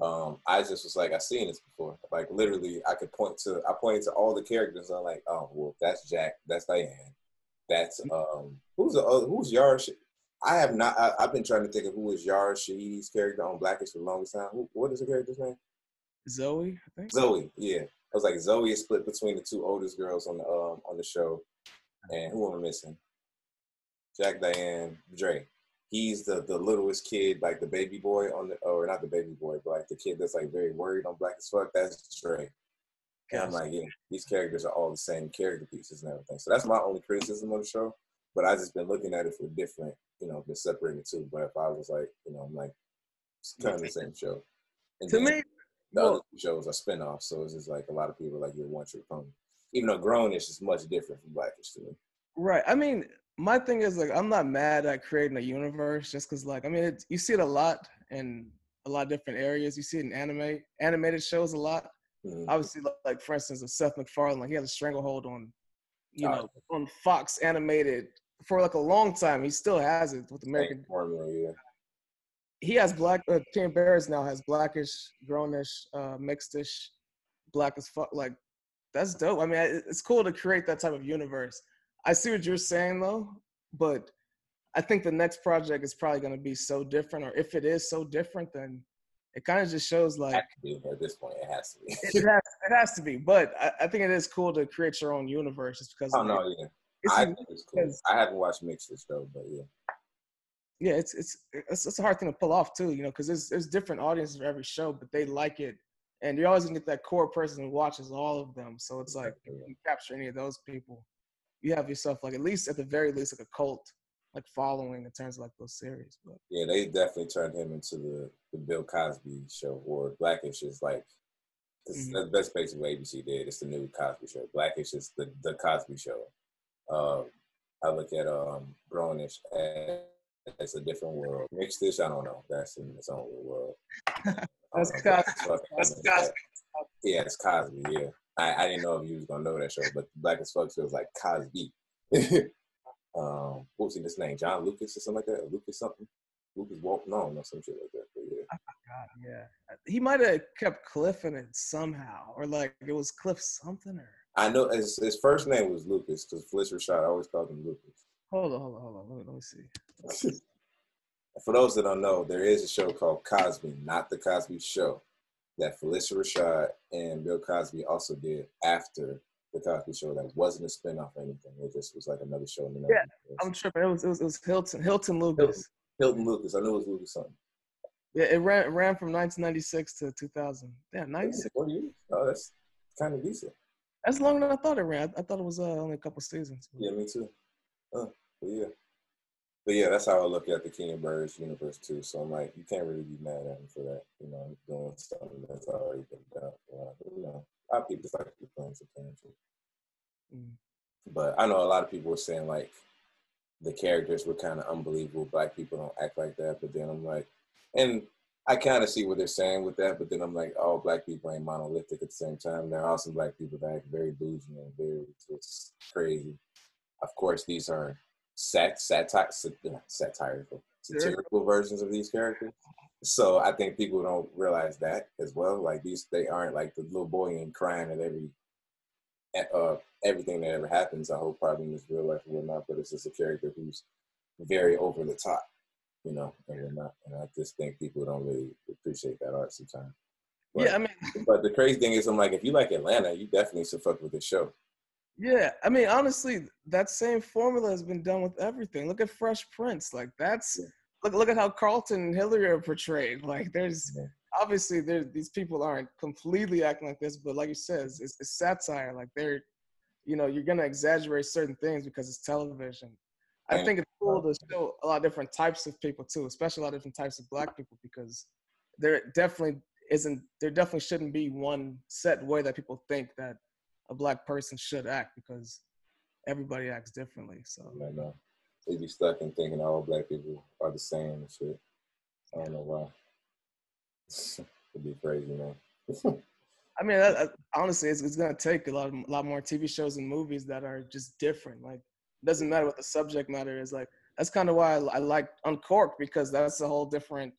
Um, I just was like, I've seen this before. Like literally, I could point to, I pointed to all the characters. I'm like, oh, well, that's Jack, that's Diane, that's um, who's the other, who's Yara? I have not. I, have been trying to think of who is Yara Shahidi's character on Blackish for the longest time. Who, what is the character's name? Zoe, I think. Zoe, yeah. I was like Zoe is split between the two oldest girls on the um on the show, and who am I missing? Jack, Diane, Dre he's the the littlest kid, like the baby boy on the or not the baby boy, but like the kid that's like very worried on Black as Fuck. That's Dre. And I'm like, yeah, these characters are all the same character pieces and everything. So that's my only criticism of the show. But I just been looking at it for different, you know, been separated too. But if I was like, you know, I'm like, it's kind of the same show. And to me, the well, other shows are spinoffs, so it's just like a lot of people like you're one trick pony. even though grownish is much different from blackish to me. Right. I mean, my thing is like I'm not mad at creating a universe just because like I mean it, you see it a lot in a lot of different areas. You see it in anime, animated shows a lot. Mm-hmm. Obviously, like for instance, of Seth MacFarlane, like he has a stranglehold on, you know, on Fox animated for like a long time. He still has it with American. Formula, yeah. He has black. Uh, Kenya Barris now has blackish, grownish, uh, mixedish, black as fuck. Like that's dope. I mean, it's cool to create that type of universe. I see what you're saying though, but I think the next project is probably going to be so different, or if it is so different, then it kind of just shows like at this point it has to be. it, has, it has to be, but I, I, think it is cool to create your own universe just because. Oh no, yeah, I think it's cool. I haven't watched Mixed though, but yeah. Yeah, it's, it's it's it's a hard thing to pull off too, you know, because there's there's different audiences for every show, but they like it, and you're always gonna get that core person who watches all of them. So it's like if you capture any of those people, you have yourself like at least at the very least like a cult like following in terms of like those series. But yeah, they definitely turned him into the the Bill Cosby show, or Blackish is like mm-hmm. that's basically what ABC did. It's the new Cosby show. Blackish is the the Cosby show. Um, I look at um Grownish as it's a different world. Mixed dish, I don't know. That's in its own world. that's Cosby. That's Cosby. Yeah, it's Cosby. Yeah, I, I didn't know if you was gonna know that show, but Black as Fuck feels like Cosby. um, what was his name? John Lucas or something like that? Lucas something? Lucas Walt? No, no, some shit like that. But yeah. I forgot. Yeah, he might have kept Cliff in it somehow, or like it was Cliff something, or I know his, his first name was Lucas because Phylicia Rashad always called him Lucas. Hold on, hold on, hold on. Let me, let me see. For those that don't know, there is a show called Cosby, not the Cosby Show, that Phylicia Rashad and Bill Cosby also did after the Cosby Show. That wasn't a spinoff or anything. It just was like another show. In the yeah, I'm tripping. It was, it was it was Hilton Hilton Lucas. Hilton, Hilton Lucas. I knew it was Lucas something. Yeah, it ran it ran from 1996 to 2000. Yeah, 96. Four years. Oh, that's kind of decent. That's longer than I thought it ran. I, thought it was uh, only a couple seasons. Yeah, me too. Uh, but yeah. But yeah, that's how I look at the King of Birds universe too. So I'm like, you can't really be mad at him for that. You know, doing something that's already been done. you know, a lot of people just like to be playing some mm. But I know a lot of people were saying like the characters were kind of unbelievable. Black people don't act like that. But then I'm like, and I kind of see what they're saying with that, but then I'm like, oh, black people ain't monolithic at the same time. There are some black people that act very bougie and very just crazy. Of course, these are sat satire, satirical, satirical versions of these characters. So I think people don't realize that as well. Like these, they aren't like the little boy and crying at every, uh, everything that ever happens. I hope probably in this real life or whatnot, but it's just a character who's very over the top you know, and we're. And I just think people don't really appreciate that art sometimes. But, yeah, I mean, but the crazy thing is, I'm like, if you like Atlanta, you definitely should fuck with the show. Yeah, I mean, honestly, that same formula has been done with everything. Look at Fresh Prince, like that's yeah. Look look at how Carlton and Hillary are portrayed. Like, there's yeah. obviously there these people aren't completely acting like this, but like you said, it's, it's satire. Like they're, you know, you're gonna exaggerate certain things because it's television. I think it's cool to show a lot of different types of people too, especially a lot of different types of black people because there definitely isn't there definitely shouldn't be one set way that people think that a black person should act because everybody acts differently. So I know. They be stuck in thinking all black people are the same and shit. I don't know why. It'd be crazy, man. I mean, that, honestly, it's, it's, gonna take a lot, of, a lot more TV shows and movies that are just different. Like it doesn't matter what the subject matter is. Like that's kind of why I, I like Uncorked because that's a whole different,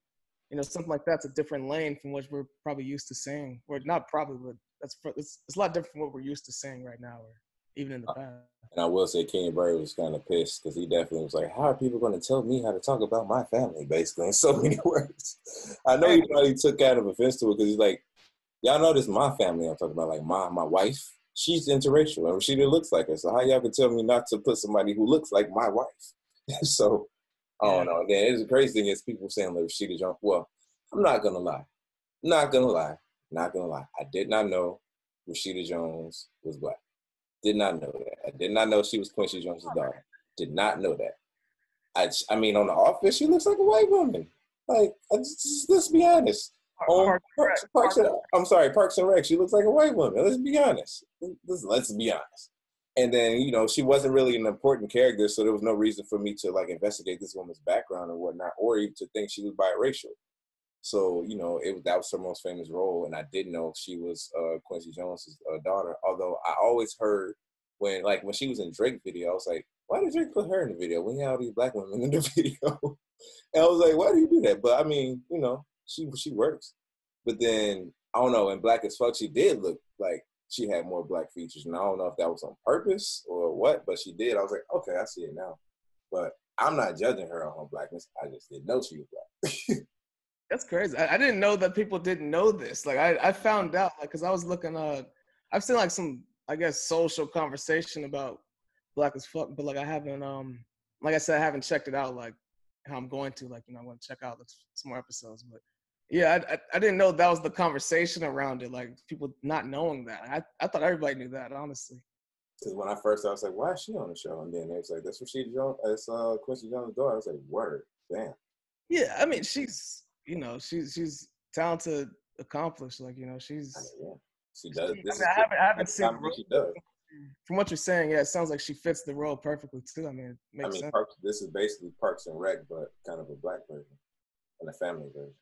you know, something like that's a different lane from what we're probably used to seeing. Or not probably, but that's it's, it's a lot different from what we're used to seeing right now, or even in the uh, past. And I will say, Kenya Barris was kind of pissed because he definitely was like, "How are people going to tell me how to talk about my family?" Basically, in so many words. I know he probably took kind of offense to it because he's like, "Y'all know this is my family. I'm talking about like my my wife." she's interracial and she looks like her. So how y'all can tell me not to put somebody who looks like my wife? so I don't know. Then it's the crazy thing is people saying like Rashida Jones. Well, I'm not gonna lie. Not gonna lie. Not gonna lie. I did not know Rashida Jones was black. Did not know that. I did not know she was Quincy Jones' daughter. Did not know that. I, I mean, on the office, she looks like a white woman. Like, just, let's be honest. Parks, um, Parks, Parks, I'm sorry, Parks and Rec. She looks like a white woman. Let's be honest. Let's, let's be honest. And then you know she wasn't really an important character, so there was no reason for me to like investigate this woman's background or whatnot, or even to think she was biracial. So you know it that was her most famous role, and I didn't know she was uh, Quincy Jones's uh, daughter. Although I always heard when like when she was in Drake video, I was like, why did Drake put her in the video We had all these black women in the video? and I was like, why do you do that? But I mean, you know, she she works. But then I don't know. In Black as Fuck, she did look like she had more black features, and I don't know if that was on purpose or what, but she did. I was like, okay, I see it now. But I'm not judging her on her blackness. I just didn't know she was black. That's crazy. I, I, didn't know that people didn't know this. Like I, I found out like because I was looking. Uh, I've seen like some I guess social conversation about black as fuck, but like I haven't um like I said I haven't checked it out like how I'm going to like you know I'm going to check out some more episodes, but yeah, I, I, I didn't know that was the conversation around it. Like people not knowing that. I I thought everybody knew that honestly. Because when I first I was like, why is she on the show? And then they was like, that's what she Jones, it's uh Quincy Jones' daughter. I was like, word, damn. Yeah, I mean she's you know she's she's talented, accomplished. Like you know she's. yeah, she does. This I, mean, I haven't, I haven't seen. She does. From what you're saying, yeah, it sounds like she fits the role perfectly too. I mean, it makes sense. I mean, Parks, this is basically Parks and Rec, but kind of a black version and a family version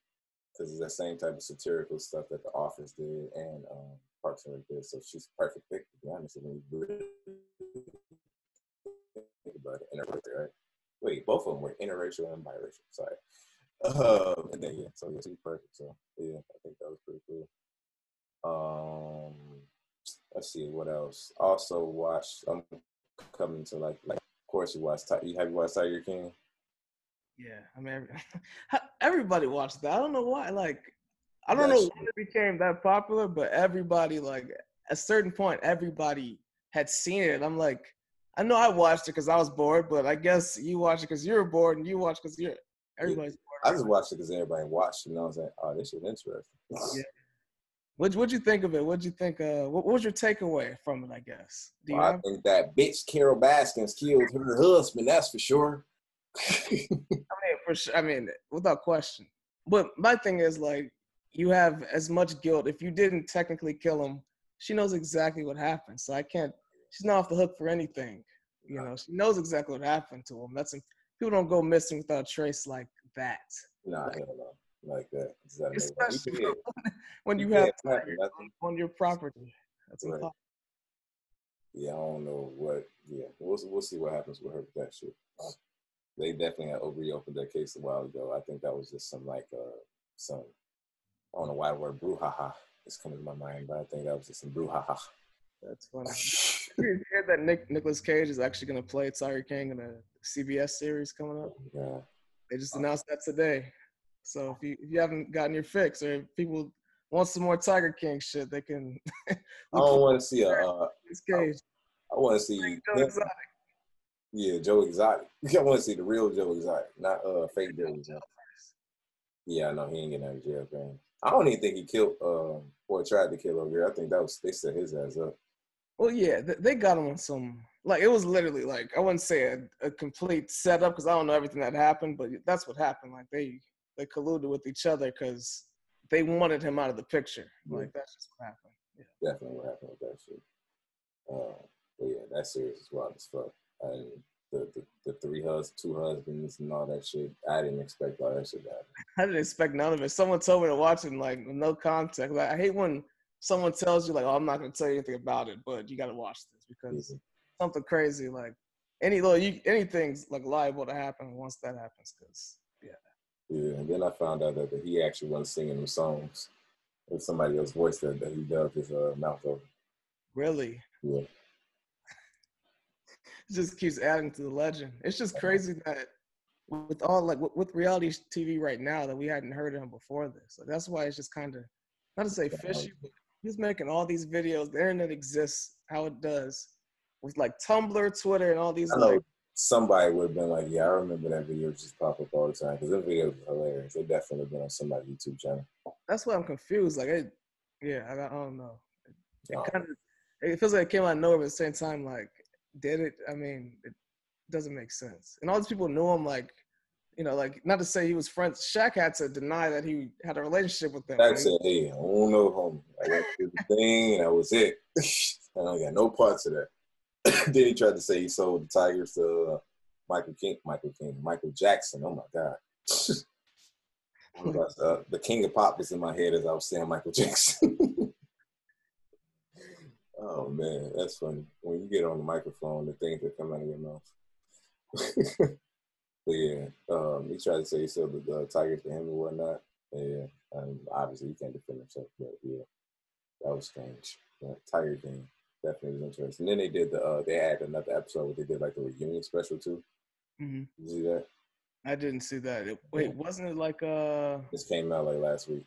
because it's the same type of satirical stuff that The Office did and um, Parks and Rec did. So she's perfect pick, to be honest. When you really think about it, interracial, right? Wait, both of them were interracial and biracial. Sorry. Um, and then yeah, so yeah, she's perfect. So yeah, I think that was pretty cool. Um, let's see what else. Also watched. I'm coming to like like. Of course, you watched. You have you watched Tiger King? Yeah, I mean, everybody watched that. I don't know why. Like, I don't know when it became that popular, but everybody, like, at a certain point, everybody had seen it. I'm like, I know I watched it because I was bored, but I guess you watched it because you were bored, and you watched because you're everybody's. I just watched it because everybody watched, and I was like, oh, this is interesting. Yeah. What what'd you think of it? What'd you think? Uh, what, what was your takeaway from it? I guess. Well, I think that bitch Carol Baskins killed her husband. That's for sure. I mean, for sure. I mean, without question. But my thing is like, you have as much guilt. If you didn't technically kill him, she knows exactly what happened. So I can't. She's not off the hook for anything. You know, she knows exactly what happened to him. That's people don't go missing without a trace like that. Nah, like, hell no, like that. Especially when you have on, on your property. That's right. Yeah, I don't know what. Yeah, we'll we'll see what happens with her with that shit they definitely had reopened that case a while ago. I think that was just some like uh some I don't know why the word brouhaha is coming to my mind, but I think that was just some brouhaha. That's funny. you heard that Nick Nicolas Cage is actually going to play Tiger King in a CBS series coming up? Yeah. They just announced that today. So if you if you haven't gotten your fix, or if people want some more Tiger King shit, they can. I don't want to see a. Uh, Cage. I, I want to see. Yeah, Joe Exotic. I want to see the real Joe Exotic, not uh fake Joe Exotic. Yeah, I know he ain't getting out of jail, man. I don't even think he killed um or tried to kill over here. I think that was they set his ass up. Well, yeah, they got him on some like it was literally like I wouldn't say a, a complete setup because I don't know everything that happened, but that's what happened. Like they they colluded with each other because they wanted him out of the picture. Like that's just what happened. Yeah. Definitely what happened with that shit. Uh, but yeah, that series is wild as fuck and the, the, the three husbands, two husbands, and all that shit. I didn't expect all that shit to happen. I didn't expect none of it. Someone told me to watch it, like no context. Like, I hate when someone tells you, like, "Oh, I'm not gonna tell you anything about it, but you gotta watch this because mm-hmm. Something crazy, like any little, you, anything's like liable to happen once that happens. Because yeah. Yeah, and then I found out that, that he actually wasn't singing the songs. It was somebody else's voice that, that he dubbed his uh, mouth over. Really? Yeah it just keeps adding to the legend. It's just crazy that with all like with reality TV right now that we hadn't heard of him before this. Like, that's why it's just kind of not to say fishy, but he's making all these videos. The internet exists how it does with like Tumblr, Twitter, and all these. I like, somebody would have been like, "Yeah, I remember that video just pop up all the time because that video are hilarious. It definitely been on somebody's YouTube channel." That's why I'm confused. Like, it, yeah, I, I don't know. It, it kind of it feels like it came out of nowhere, but at the same time, like did it, I mean, it doesn't make sense. And all these people know him like you know, like not to say he was friends. Shaq had to deny that he had a relationship with them. Shaq said, "Hey, I don't know, homie. I through the thing, and that was it. I don't got no parts of that." then he tried to say he sold the Tigers to uh, Michael King, Michael King, Michael Jackson. Oh my God. uh, the king of pop is in my head as I was saying Michael Jackson. oh man, that's funny. When you get on the microphone, the things that come out of your mouth. but yeah, um, he tried to say he sold the, Tigers to him and whatnot. Yeah, um, obviously he can't defend himself, but yeah, that was strange. Yeah, Tiger game definitely was interesting. And then they did the uh, they had another episode where they did like the reunion special too. Mm-hmm. You see that? I didn't see that. It, wait, wasn't it like uh? This came out like last week.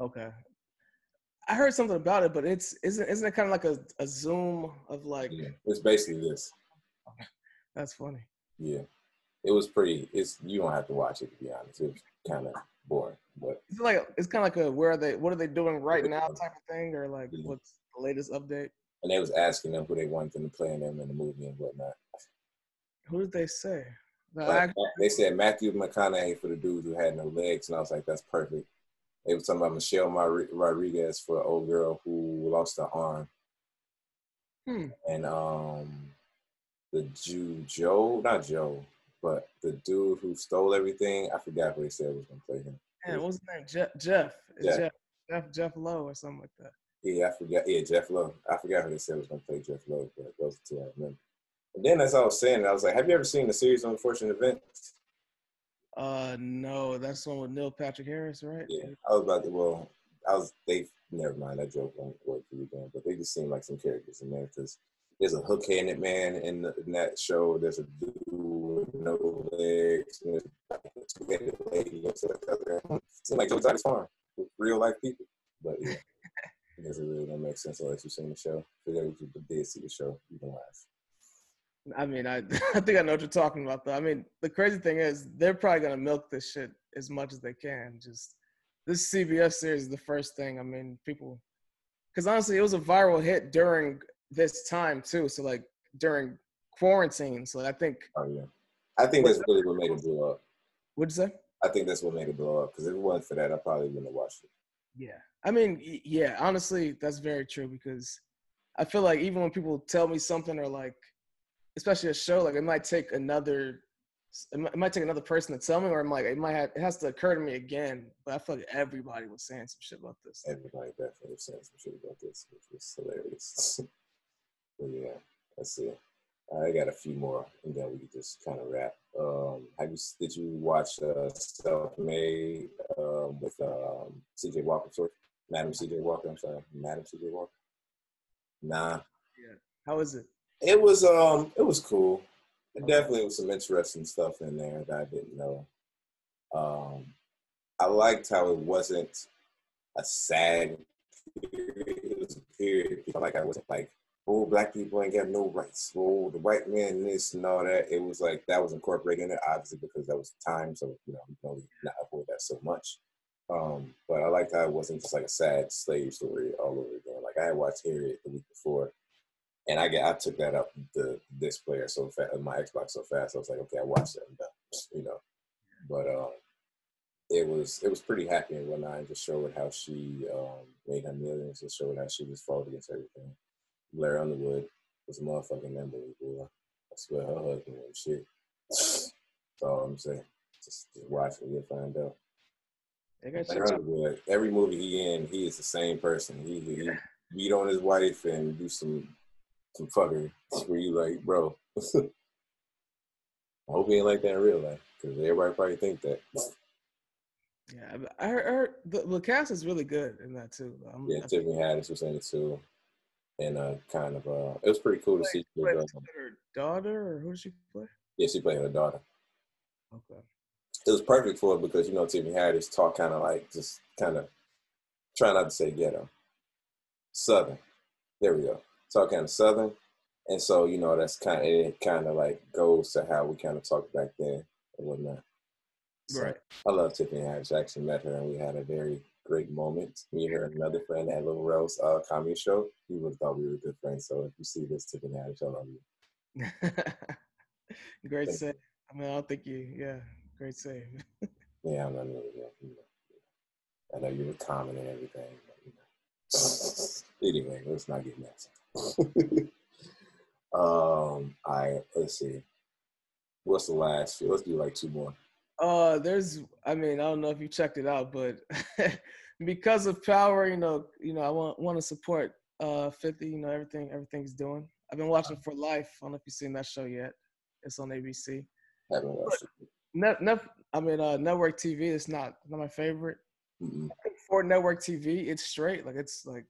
Okay. I heard something about it, but it's isn't isn't it kind of like a, a zoom of like? Yeah, it's basically this. That's funny. Yeah, it was pretty. It's you don't have to watch it to be honest. It was kind of boring, but it's like it's kind of like a where are they? What are they doing right now type of thing, or like yeah. what's the latest update? And they was asking them who they wanted them to play in them in the movie and whatnot. Who did they say? The they said Matthew McConaughey for the dude who had no legs, and I was like, that's perfect. They were talking about Michelle Rodriguez for an old girl who lost her arm. Hmm. And um, the Jew Joe, not Joe, but the dude who stole everything. I forgot what he said was gonna play him. Yeah, what's his name? Jeff. Jeff. Jeff. Jeff. Jeff. Jeff Lowe or something like that. Yeah, I forgot. Yeah, Jeff Lowe. I forgot who they said was gonna play Jeff Lowe, but those two I remember. And then as I was saying, I was like, have you ever seen the series Unfortunate Events? Uh, no, that's the one with Neil Patrick Harris, right? Yeah, I was about to. Well, I was. They never mind. That joke won't work for you, then. But they just seem like some characters in there because there's a hook-handed man in, the, in that show. There's a dude with no legs. And there's a two-handed lady. It seems like Joe farm with real life people. But yeah, it doesn't really don't make sense unless you've seen the show. For those who did see the show, you can laugh. I mean, I I think I know what you're talking about. Though I mean, the crazy thing is they're probably gonna milk this shit as much as they can. Just this CBS series is the first thing. I mean, people, because honestly, it was a viral hit during this time too. So like during quarantine. So I think. Oh yeah, I think that's really what made it blow up. What'd you say? I think that's what made it blow up. Because if it wasn't for that, I probably wouldn't have watched it. Yeah, I mean, yeah. Honestly, that's very true because I feel like even when people tell me something or like especially a show, like it might take another, it might, take another person to tell me, or I'm like, it might have, it has to occur to me again. But I feel like everybody was saying some shit about this. Everybody definitely was saying some shit about this, which was hilarious. but yeah, let's see. I got a few more, and then we can just kind of wrap. Um, have you did you watch uh, Self Made um, with um, C.J. Walker? Madam C.J. Walker. I'm sorry, Madam C.J. Walker. Nah. Yeah. How was it? It was um it was cool. It definitely was some interesting stuff in there that I didn't know. Um I liked how it wasn't a sad period. It was a period. I like I wasn't like, oh, black people ain't got no rights. Oh, the white man this and all that. It was like that was incorporated in it, obviously because that was the time. So you know, you only not avoid that so much. Um, but I liked how it wasn't just like a sad slave story all over again. Like I had watched Harriet the week before, and I get I took that up the this player so fast, my Xbox so fast. I was like, okay, I watched it, I'm done, you know. But um, it was it was pretty happy and whatnot. And just showed how she um, made her millions. Just showed how she just fought against everything. Blair Underwood was a motherfucking. Boy. I swear her husband and shit. That's all I'm saying. Just, just watch it, you'll find out. Blair Underwood, every movie he in, he is the same person. He, he beat on his wife and do some some fuckery where you like, bro. I hope he ain't like that in real life because everybody probably think that. Yeah, I heard, I heard the, the, cast is really good in that too. I'm, yeah, Tiffany Haddish was in it too, and uh, kind of uh, it was pretty cool to see. Her daughter, or who did she play? Yeah, she played her daughter. Okay. It was perfect for it because you know Tiffany Haddish talk kind of like just kind of try not to say ghetto, southern. There we go it's all kind of southern, and so you know that's kind of it. Kind of like goes to how we kind of talked back then and whatnot. So right. I love Tiffany Haddish. I actually met her and we had a very great moment. Me and her and another friend at Little Rose uh, comedy show. We would have thought we were good friends. So if you see this, Tiffany Haddish, I love you. great set. I mean, I don't think you. Yeah, Great save. yeah, I know. You know, I know you were common and everything. But, you know. anyway, let's not get messy. um, I let's see. What's the last few? Let's do like two more. Uh, there's. I mean, I don't know if you checked it out, but because of power, you know, you know, I want want to support uh 50. You know, everything everything's doing. I've been watching For Life. I don't know if you've seen that show yet. It's on ABC. I haven't watched it. Net, net, I mean, uh, network TV is not not my favorite. Mm-hmm. For network TV, it's straight. Like it's like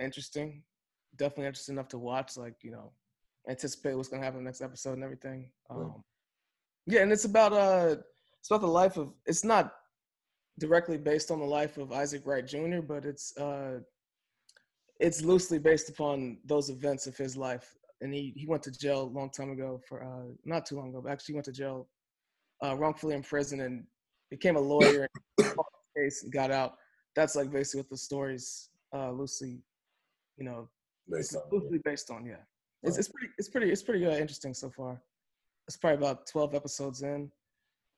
interesting, definitely interesting enough to watch. Like you know, anticipate what's gonna happen in the next episode and everything. Um, yeah. yeah, and it's about uh, it's about the life of. It's not directly based on the life of Isaac Wright Jr., but it's uh, it's loosely based upon those events of his life. And he, he went to jail a long time ago for uh, not too long ago, but actually went to jail uh, wrongfully in prison and became a lawyer and case and got out. That's like basically what the story's uh, loosely, you know, based on, loosely yeah. based on. Yeah, it's, it's pretty it's pretty it's pretty uh, interesting so far. It's probably about twelve episodes in.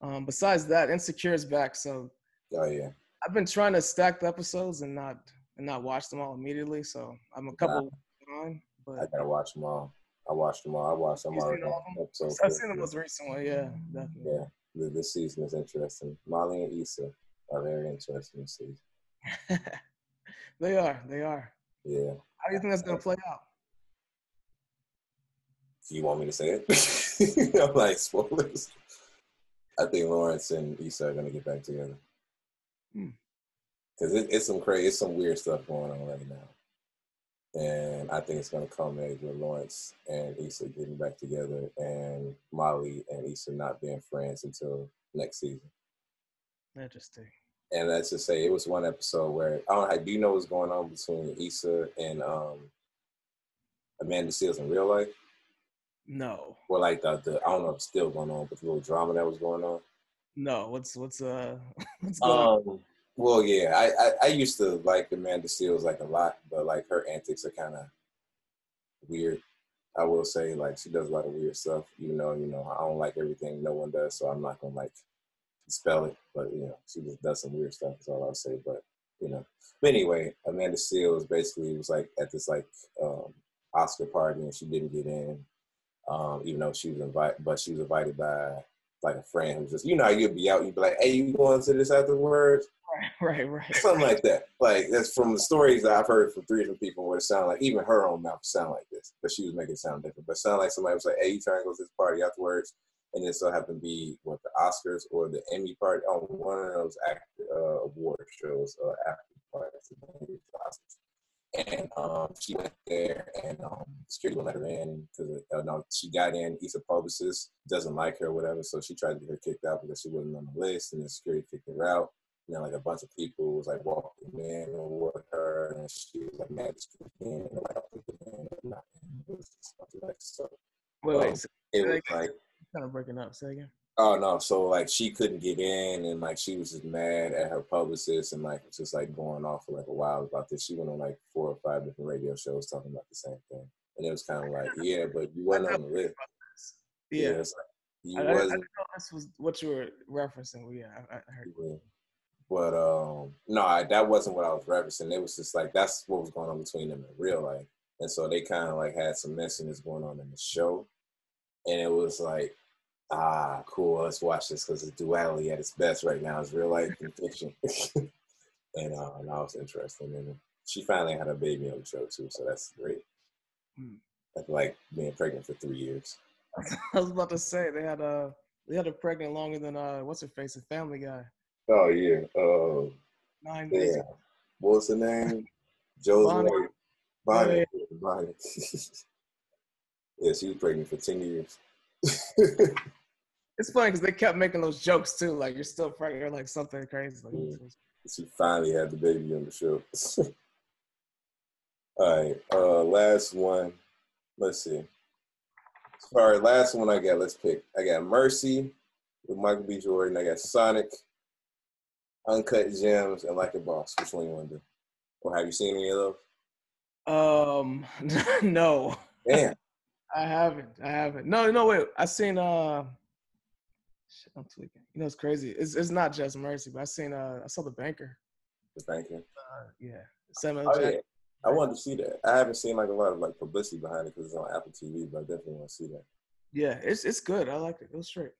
Um, besides that, Insecure is back, so oh yeah, I've been trying to stack the episodes and not and not watch them all immediately. So I'm a couple behind, but I gotta watch them all. I watched them all. I watched them all. Episodes. I've seen the most recent one. Yeah, definitely. Yeah, this season is interesting. Molly and Issa are very interesting this season. they are. They are. Yeah. How do you think that's gonna play out? Do you want me to say it? I'm like spoilers. I think Lawrence and Issa are gonna get back together. Hmm because it, it's some crazy, it's some weird stuff going on right now, and I think it's going to culminate with Lawrence and Issa getting back together, and Molly and Issa not being friends until next season. Interesting. And let's just say it was one episode where I don't. do you know what's going on between Issa and um, Amanda Seales in real life? No. Well, like the, the I don't know if it's still going on, but the little drama that was going on. No. What's what's uh what's going um, on? Well, yeah, I, I, I used to like Amanda Seales like a lot, but like her antics are kind of weird. I will say like she does a lot of weird stuff, even though you know I don't like everything no one does, so I'm not gonna like spell it. But you know she just does some weird stuff. That's all I'll say. But you know, but anyway, Amanda Seales basically was like at this like um, Oscar party and she didn't get in, um, even though she was invited, but she was invited by like a friend who's just you know you'd be out, you'd be like, hey, you going to this afterwards? Right, right, right. Something like that. Like that's from the stories that I've heard from three different people where it sounded like even her own mouth sound like this, but she was making it sound different. But it sounded like somebody was like, "Hey, you trying to go to this party afterwards?" And then so happened to be what the Oscars or the Emmy party on one of those act, uh, award shows uh, after parties. And um, she went there, and um, security wouldn't let her in because uh, no, she got in. He's a publicist, doesn't like her, or whatever. So she tried to get her kicked out because she wasn't on the list, and the security kicked her out you know, like a bunch of people was like walking in with her, and she was like mad in, and like not like so. Wait, wait, um, so it was like kind of breaking up. Say again. Oh no! So like she couldn't get in, and like she was just mad at her publicist, and like just like going off for like a while about this. She went on like four or five different radio shows talking about the same thing, and it was kind of like, yeah, but you weren't on the list. Yeah, yeah like, you I, I, I, know this was what you were referencing. Yeah, I, I heard. Yeah. But um, no, I, that wasn't what I was referencing. It was just like that's what was going on between them in real life, and so they kind of like had some messiness going on in the show, and it was like, ah, cool, let's watch this because it's duality at its best right now It's real life and fiction, and uh, and I was interested in it. She finally had a baby on the show too, so that's great. Hmm. That's like being pregnant for three years. I was about to say they had a they had her pregnant longer than uh what's her face, a Family Guy. Oh yeah. Uh, Nine yeah. What's her name? Joe's Bonnie. wife. Bonnie. Yeah. Bonnie. yeah, she was pregnant for ten years. It's funny because they kept making those jokes too, like you're still pregnant or like something crazy. Like, yeah. She finally had the baby on the show. All right, uh, last one. Let's see. All right, last one I got. Let's pick. I got Mercy with Michael B. Jordan. I got Sonic Uncut Gems, and Like a Boss. Which one you want to do? Or have you seen any of those? Um, no. Damn. I haven't. I haven't. No, no, wait. I seen uh, I'm tweaking. You know, it's crazy. It's it's not just Mercy, but I seen uh I saw the banker. The banker. Uh, yeah. Samuel oh, yeah. I wanted to see that. I haven't seen like a lot of like publicity behind it because it's on Apple TV, but I definitely want to see that. Yeah, it's it's good. I like it. It was straight.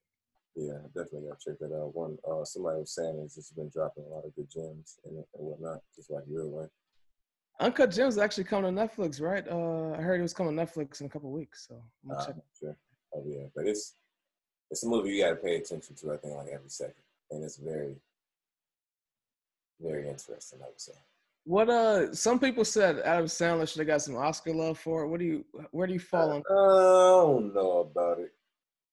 Yeah, definitely gotta check that out. One, uh, somebody was saying it's just been dropping a lot of good gems and, and whatnot, just like real life. Uncut Gems actually coming to Netflix, right? Uh, I heard it was coming to Netflix in a couple weeks, so I'm gonna uh, check. Sure. Oh yeah, but it's it's a movie you got to pay attention to. I think like every second, and it's very, very interesting. I would say. What uh? Some people said Adam Sandler should have got some Oscar love for it. What do you? Where do you fall on? Uh, I don't know about it.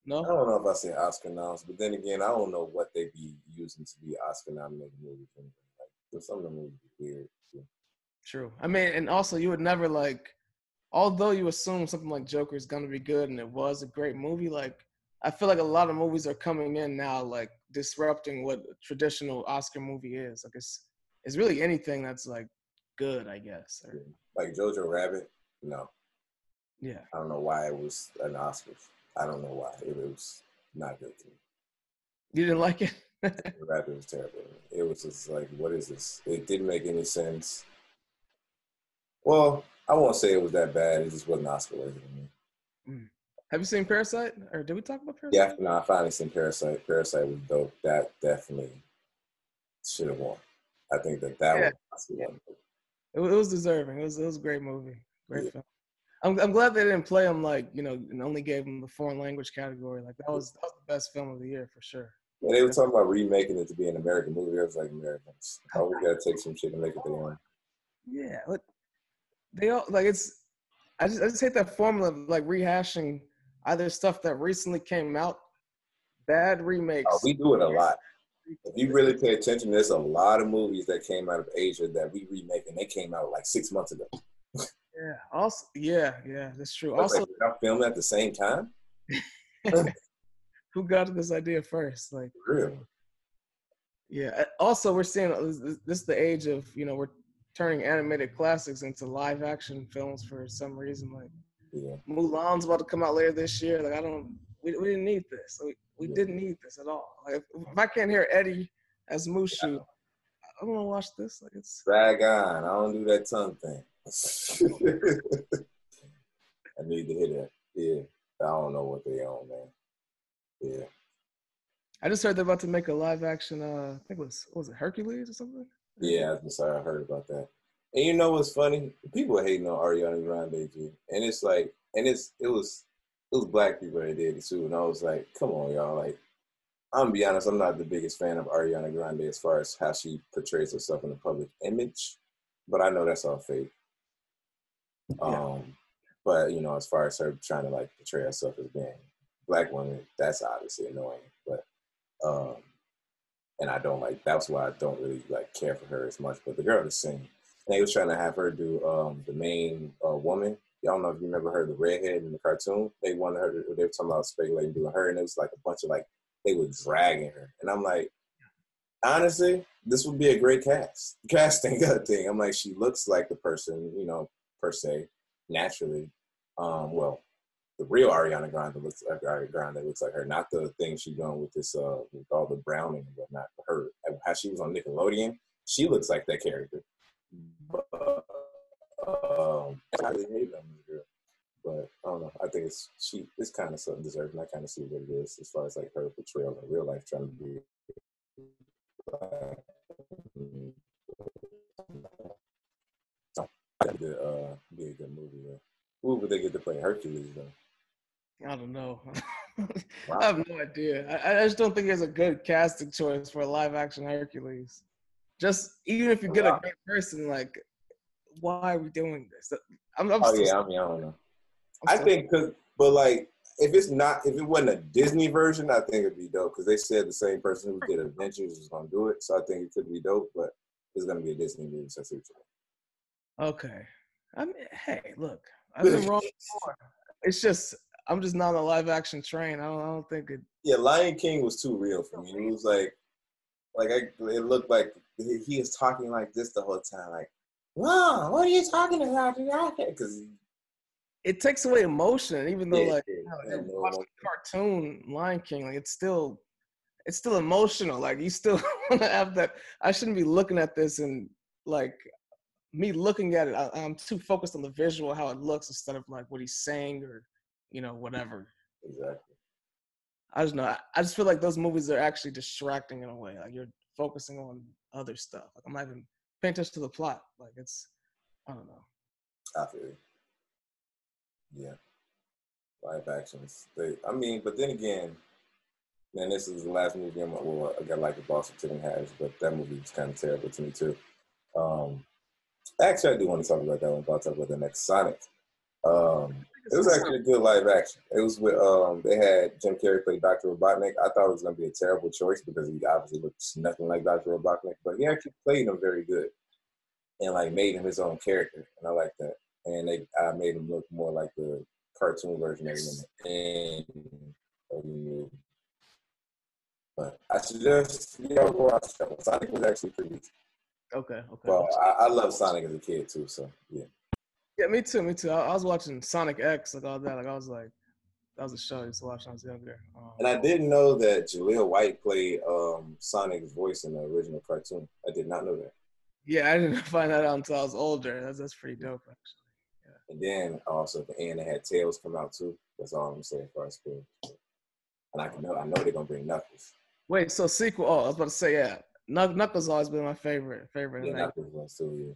No, I don't know if I say Oscar noms, but then again, I don't know what they be using to be Oscar nominated movies. Like, some of the movies weird. Too. True. I mean, and also you would never like, although you assume something like Joker is gonna be good, and it was a great movie. Like, I feel like a lot of movies are coming in now, like disrupting what a traditional Oscar movie is. Like, it's it's really anything that's like good, I guess. Or, like Jojo Rabbit, no. Yeah. I don't know why it was an Oscar. I don't know why. It was not good to me. You didn't like it? Rabbit was terrible. It was just like, what is this? It didn't make any sense. Well, I won't say it was that bad. It just wasn't Oscar worthy to me. Mm. Have you seen Parasite? Or did we talk about Parasite? Yeah, no, I finally seen Parasite. Parasite was dope. That definitely should have won. I think that that yeah. was yeah. It, was deserving. It was it was a great movie. Great yeah. film. I'm I'm glad they didn't play him like you know and only gave him the foreign language category. Like that was that was the best film of the year for sure. Yeah, they were talking about remaking it to be an American movie. I was like, Americans, how we gotta take some shit and make it their own. Yeah, look, they all like it's. I just I just hate that formula of like rehashing either stuff that recently came out, bad remakes. Oh, we do it a lot. If you really pay attention, there's a lot of movies that came out of Asia that we remake, and they came out like six months ago. yeah. Also, yeah, yeah, that's true. Also, like, y'all filming at the same time. Who got this idea first? Like, real. Yeah. Also, we're seeing uh, this is the age of you know we're turning animated classics into live action films for some reason. Like, yeah. Mulan's about to come out later this year. Like, I don't. We, we didn't need this. We, we yeah. didn't need this at all. Like, if, if I can't hear Eddie as Mushu, yeah. I don't want to watch this. Like, it's drag on. I don't do that tongue thing. I need to hear that. Yeah. I don't know what they own, man. Yeah. I just heard they're about to make a live action. Uh, I think it was was it Hercules or something. Yeah, I'm sorry, I heard about that. And you know what's funny? People hating on Ariana Grande, G. And it's like, and it's it was it was black people that did it too. And I was like, come on, y'all. Like, I'm gonna be honest, I'm not the biggest fan of Ariana Grande as far as how she portrays herself in the public image, but I know that's all fake. Yeah. Um, but you know, as far as her trying to like portray herself as being black woman, that's obviously annoying. But um, and I don't like that's why I don't really like care for her as much. But the girl is sing. They was trying to have her do um, the main uh, woman. Y'all know if you remember her, the redhead in the cartoon. They wanted her. To, they were talking about speculating doing her, and it was like a bunch of like they were dragging her, and I'm like, honestly, this would be a great cast casting thing. I'm like, she looks like the person, you know, per se, naturally. Um, well, the real Ariana Grande looks like Ariana Grande looks like her, not the thing she's doing with this uh with all the browning and whatnot. Her how she was on Nickelodeon, she looks like that character. But um, I really hate on this girl. But I don't know. I think it's she it's kind of something deserving. I kind of see what it is as far as like her portrayal in real life trying to be. To uh, be a good movie. Yeah. Who would they get to play Hercules though? I don't know. wow. I have no idea. I, I, just don't think it's a good casting choice for a live action Hercules. Just even if you get wow. a great person, like, why are we doing this? I'm, I'm oh yeah, I mean, I don't know. I'm i think, cause, but like, if it's not, if it wasn't a Disney version, I think it'd be dope because they said the same person who did Adventures is gonna do it, so I think it could be dope. But it's gonna be a Disney movie, so it's Okay. I mean, hey, look, I've been wrong before. It's just I'm just not on a live action train. I don't, I don't think it. Yeah, Lion King was too real for me. It was like, like I, it looked like he was talking like this the whole time. Like, wow, what are you talking about? Because it takes away emotion, even though yeah, like yeah, you know, watching cartoon Lion King, like it's still it's still emotional. Like you still want to have that. I shouldn't be looking at this and like me looking at it. I, am too focused on the visual, how it looks, instead of like what he's saying or you know whatever. Exactly. I just know. I, I just feel like those movies are actually distracting in a way. Like you're focusing on other stuff. Like I'm not even paying attention to the plot. Like it's, I don't know. I feel you. Yeah. Live actions. They, I mean, but then again, man, this is the last movie I'm well, I got like a boss of Tiffany Haddish, but that movie was kind of terrible to me too. Um, actually, I do want to talk about that one. but I'll talk about the next Sonic. Um, it was actually a good live action. It was with um, they had Jim Carrey play Doctor Robotnik. I thought it was gonna be a terrible choice because he obviously looks nothing like Doctor Robotnik, but he actually played him very good and like made him his own character, and I like that. And they I made him look more like the cartoon version of him of the. But I suggest you know go watch Sonic was actually pretty. Okay. Okay. Well, I, I love Sonic as a kid too, so yeah. Yeah, me too. Me too. I, I, was watching Sonic X, like all that. Like I was like, that was a show I used to watch when I was younger. Um, and I didn't know that Jaleel White played um, Sonic's voice in the original cartoon. I did not know that. Yeah, I didn't find that out until I was older. That's that's pretty dope, actually. Yeah. And then also at the end, they had Tails come out too. That's all I'm saying for our school. And I know I know they're gonna bring Knuckles. Wait, so sequel? Oh, I was about to say yeah. Knuckles always been my favorite. Favorite. Yeah, Knuckles was too. Yeah.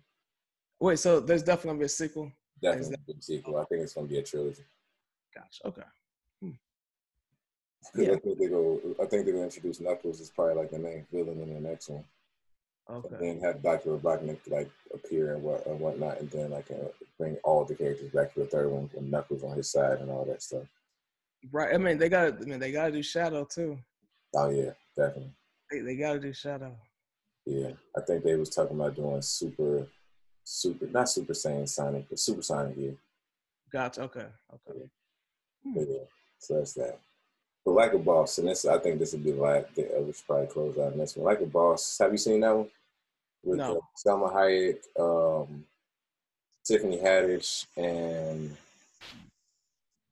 Wait, so there's definitely gonna be a sequel. Definitely that- a sequel. I think it's gonna be a trilogy. Gotcha. Okay. Hmm. Yeah. I think they go. I think they're gonna introduce Knuckles as probably like the main villain in the next one. Okay. And then have Doctor Robotnik like appear and what and whatnot, and then like uh, bring all the characters back for the third one with Knuckles on his side and all that stuff. Right. I mean, they got. I mean, they got to do Shadow too. Oh yeah, definitely. They, they got to do Shadow. Yeah, I think they was talking about doing super, super not Super Saiyan Sonic, but Super Sonic. Yeah. Gotcha. Okay. Okay. Yeah. yeah. So that's that. But like a boss, and this I think this would be like the last. We should probably close out on this one. Like a boss. Have you seen that one? With no. uh, Salma Hayek, um, Tiffany Haddish, and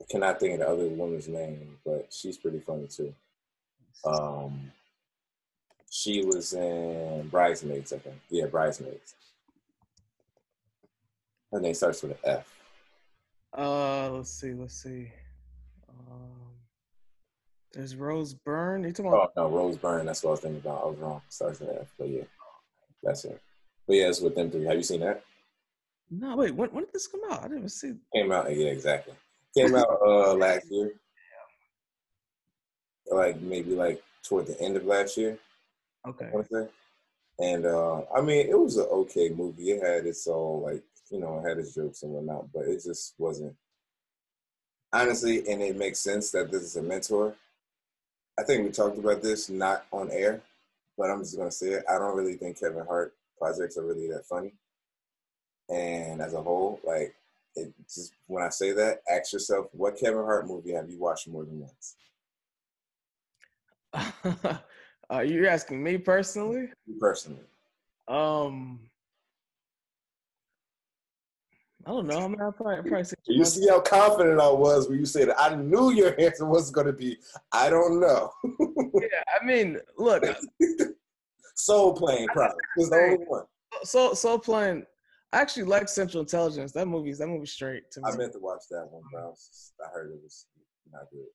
I cannot think of the other woman's name, but she's pretty funny too. Um, she was in Bridesmaids, I think. Yeah, Bridesmaids. Her name starts with an F. Uh, let's see, let's see. Um, there's Rose Byrne. You talking about? Oh no, Rose Byrne. That's what I was thinking about. I was wrong. Starts with an F, but yeah, that's it. But yeah, it's with them three. Have you seen that? No, wait. When, when did this come out? I didn't see. Came out. Yeah, exactly. Came out uh last year. Yeah. Like maybe like toward the end of last year. Okay. And uh, I mean, it was an okay movie. It had its own like you know, had his jokes and whatnot, but it just wasn't honestly. And it makes sense that this is a mentor. I think we talked about this not on air, but I'm just gonna say it. I don't really think Kevin Hart projects are really that funny. And as a whole, like it just when I say that, ask yourself, what Kevin Hart movie have you watched more than once? uh, you're asking me personally? Personally. Um, I don't know. I mean, I probably, probably you see how confident I was when you said it. I knew your answer was going to be, I don't know. yeah, I mean, look. Soul Plane, probably. Was the only one. Soul, Soul Plane. I actually like Central Intelligence. That movie's that movie's straight to me. I meant to watch that one, but I, was, I heard it was not good.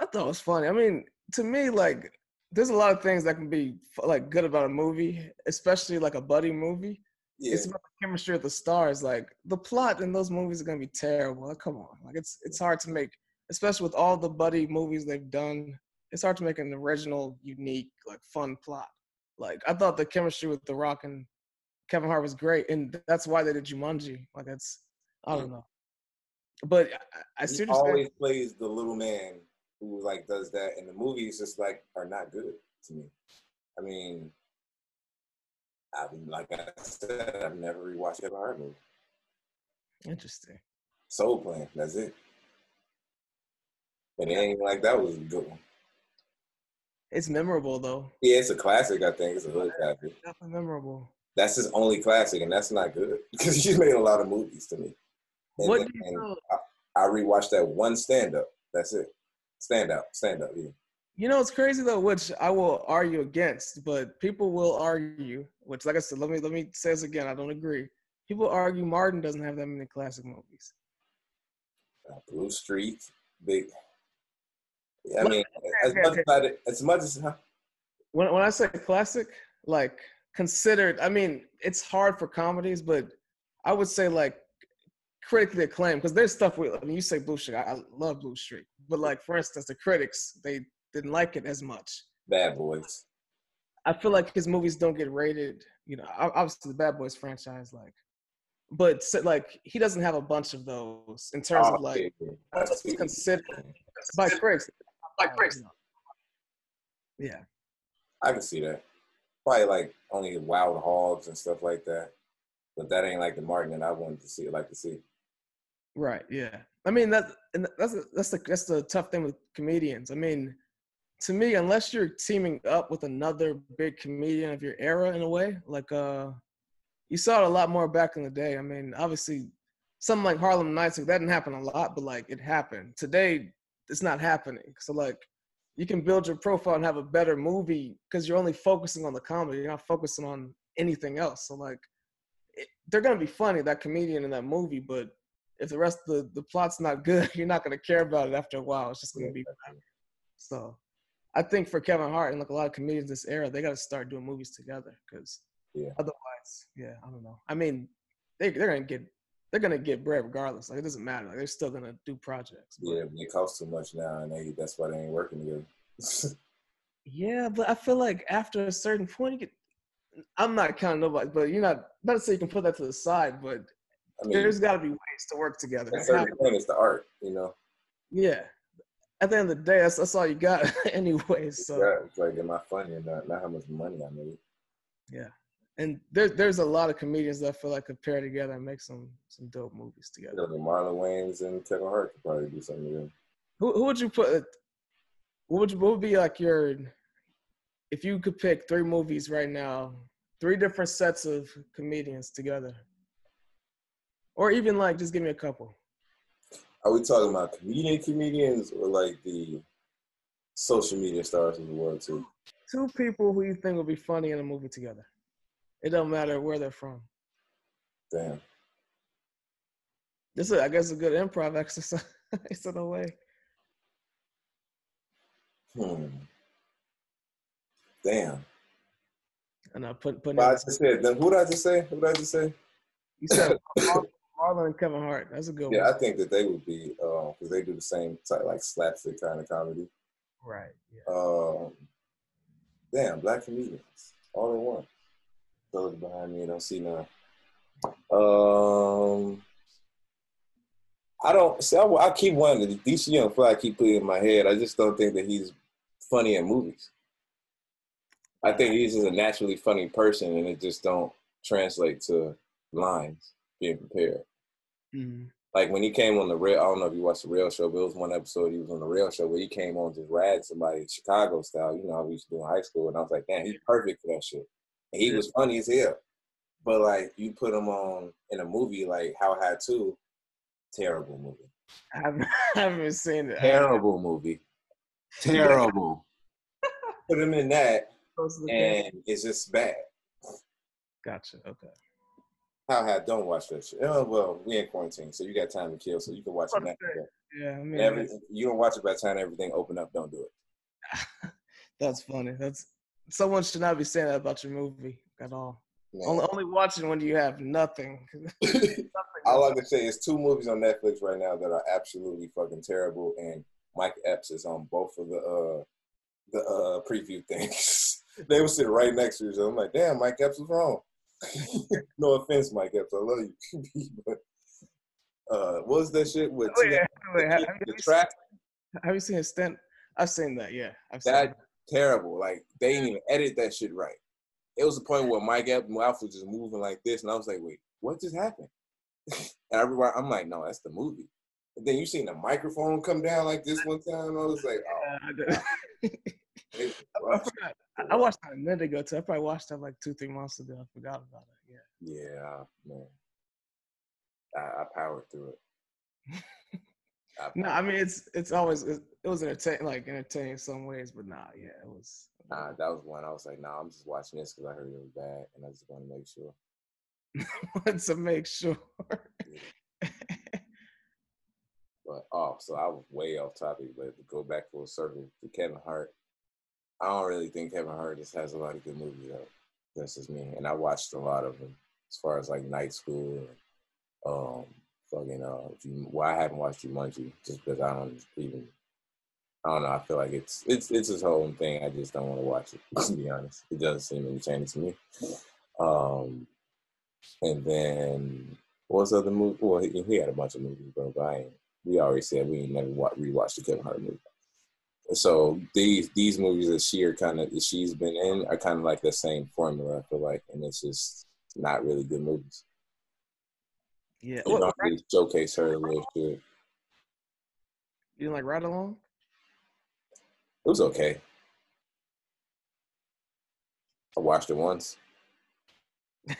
I thought it was funny. I mean, to me, like, there's a lot of things that can be like good about a movie, especially like a buddy movie. Yeah. It's about the chemistry of the stars. Like the plot in those movies are gonna be terrible. Like, come on, like it's it's hard to make, especially with all the buddy movies they've done. It's hard to make an original, unique, like fun plot. Like I thought the chemistry with The Rock and Kevin Hart was great, and that's why they did Jumanji. Like that's, I don't know, but I, I he always plays the little man who like does that, and the movies just like are not good to me. I mean, I've like I said, I've never rewatched Kevin Hart movie. Interesting. Soul Plane, that's it. And it ain't like that was a good one. It's memorable though. Yeah, it's a classic. I think it's a hood classic. Definitely memorable. That's his only classic, and that's not good because he's made a lot of movies to me. And what then, do you know? I, I rewatched that one stand up. That's it. Stand up, stand up, yeah. You know, it's crazy though, which I will argue against, but people will argue. Which, like I said, let me let me say this again. I don't agree. People argue Martin doesn't have that many classic movies. Uh, Blue Streak, big. I mean, as much as as much as huh? when when I say classic, like considered. I mean, it's hard for comedies, but I would say like critically acclaimed because there's stuff. We, I mean, you say Blue Streak. I, I love Blue Streak, but like for instance, the critics they didn't like it as much. Bad Boys. I feel like his movies don't get rated. You know, obviously the Bad Boys franchise, like, but like he doesn't have a bunch of those in terms oh, of like what's considered by critics. By critics. Yeah. I can see that. Probably like only Wild Hogs and stuff like that, but that ain't like the Martin that I wanted to see. Like to see. Right. Yeah. I mean that and that's that's the that's the tough thing with comedians. I mean, to me, unless you're teaming up with another big comedian of your era in a way, like uh, you saw it a lot more back in the day. I mean, obviously, something like Harlem Nights, like, that didn't happen a lot, but like it happened. Today, it's not happening. So like, you can build your profile and have a better movie because you're only focusing on the comedy. You're not focusing on anything else. So like, it, they're gonna be funny that comedian in that movie, but if the rest of the, the plot's not good, you're not gonna care about it after a while. It's just gonna be. So I think for Kevin Hart and like a lot of comedians this era, they got to start doing movies together because yeah. otherwise, yeah, I don't know. I mean, they they're gonna get they're gonna get bread regardless. Like it doesn't matter. Like they're still gonna do projects. But. Yeah, it costs too much now, and they that's why they ain't working together. yeah, but I feel like after a certain point, you get. I'm not counting nobody, but you're not. Not to say you can put that to the side, but I mean, there's got to be ways to work together. At certain point, it's the art, you know. Yeah, at the end of the day, that's, that's all you got anyway. So yeah, it's like, am I funny or not? Not how much money I made. Yeah, and there's there's a lot of comedians that I feel like could pair together and make some some dope movies together. You know, the Marlon Wayans and Kevin Hart could probably do something together. Who who would you put? Uh, what would you, what would be like your if you could pick three movies right now, three different sets of comedians together, or even like just give me a couple. Are we talking about comedian comedians or like the social media stars in the world too? Two people who you think would be funny in a movie together. It don't matter where they're from. Damn. This is, I guess, a good improv exercise in a way. Hmm. Damn. And I put put. I just said. Then Who did I just say? Who did I just say? You said Marlon and Kevin Hart. That's a good yeah, one. Yeah, I think that they would be because um, they do the same type like slapstick kind of comedy. Right. Yeah. Um, damn, black comedians all in one. Those behind me, I don't see none. Um, I don't see. I, I keep wanting DC Young Fly. I keep putting in my head. I just don't think that he's funny in movies. I think he's just a naturally funny person, and it just don't translate to lines being prepared. Mm-hmm. Like when he came on the real, I don't know if you watched the real show, but it was one episode he was on the real show where he came on just rad somebody Chicago style, you know how we used to do in high school, and I was like, damn, he's perfect for that shit. And he yeah. was funny as hell. But like you put him on in a movie like How High Two, terrible movie. I haven't, I haven't seen it. Terrible movie. Terrible. put him in that, and it's just bad. Gotcha. Okay. How had don't watch that shit. Oh well, we in quarantine, so you got time to kill, so you can watch it. Yeah, I mean, Every, you don't watch it by the time everything open up. Don't do it. That's funny. That's someone should not be saying that about your movie at all. Only, only watching when you have nothing. nothing all I can say is two movies on Netflix right now that are absolutely fucking terrible, and Mike Epps is on both of the uh the uh preview things. they were sitting right next to each other. I'm like, damn, Mike Epps was wrong. no offense, Mike Epps. I love you. but uh, what was that shit with oh, yeah. Wait, have, the, the trap? Have you seen a stint? I've seen that. Yeah, I've seen that. Terrible. Like they didn't even edit that shit right. It was the point where Mike Epps' mouth was just moving like this, and I was like, "Wait, what just happened?" and everybody, I'm like, "No, that's the movie." And then you seen the microphone come down like this one time. I was like, "Oh." I, forgot. I watched that a minute ago too. I probably watched that like two, three months ago. I forgot about it. Yeah. Yeah, man. I, I powered through it. no, I mean it's it's always it, was entertaining, like entertaining in some ways, but nah, yeah, it was. Nah, that was one. I was like, nah, I'm just watching this because I heard it was bad, and I just want to make sure. want to make sure. but oh, so I was way off topic, but to go back full circle to Kevin Hart, I don't really think Kevin Hart has a lot of good movies though. That's just me, and I watched a lot of them as far as like Night School and um fucking uh well I haven't watched Jumanji just because I don't even I don't know, I feel like it's it's it's his whole thing. I just don't want to watch it, to be honest. It doesn't seem entertaining to me. Um and then what's other movie? Well, he, he, had a bunch of movies, bro. But I ain't, we already said we ain't never watch, rewatched the Kevin Hart movie. So these these movies that she are kind of she's been in are kind of like the same formula. I feel like, and it's just not really good movies. Yeah, you really showcase her a little shit. You like Ride Along? It was okay. I watched it once.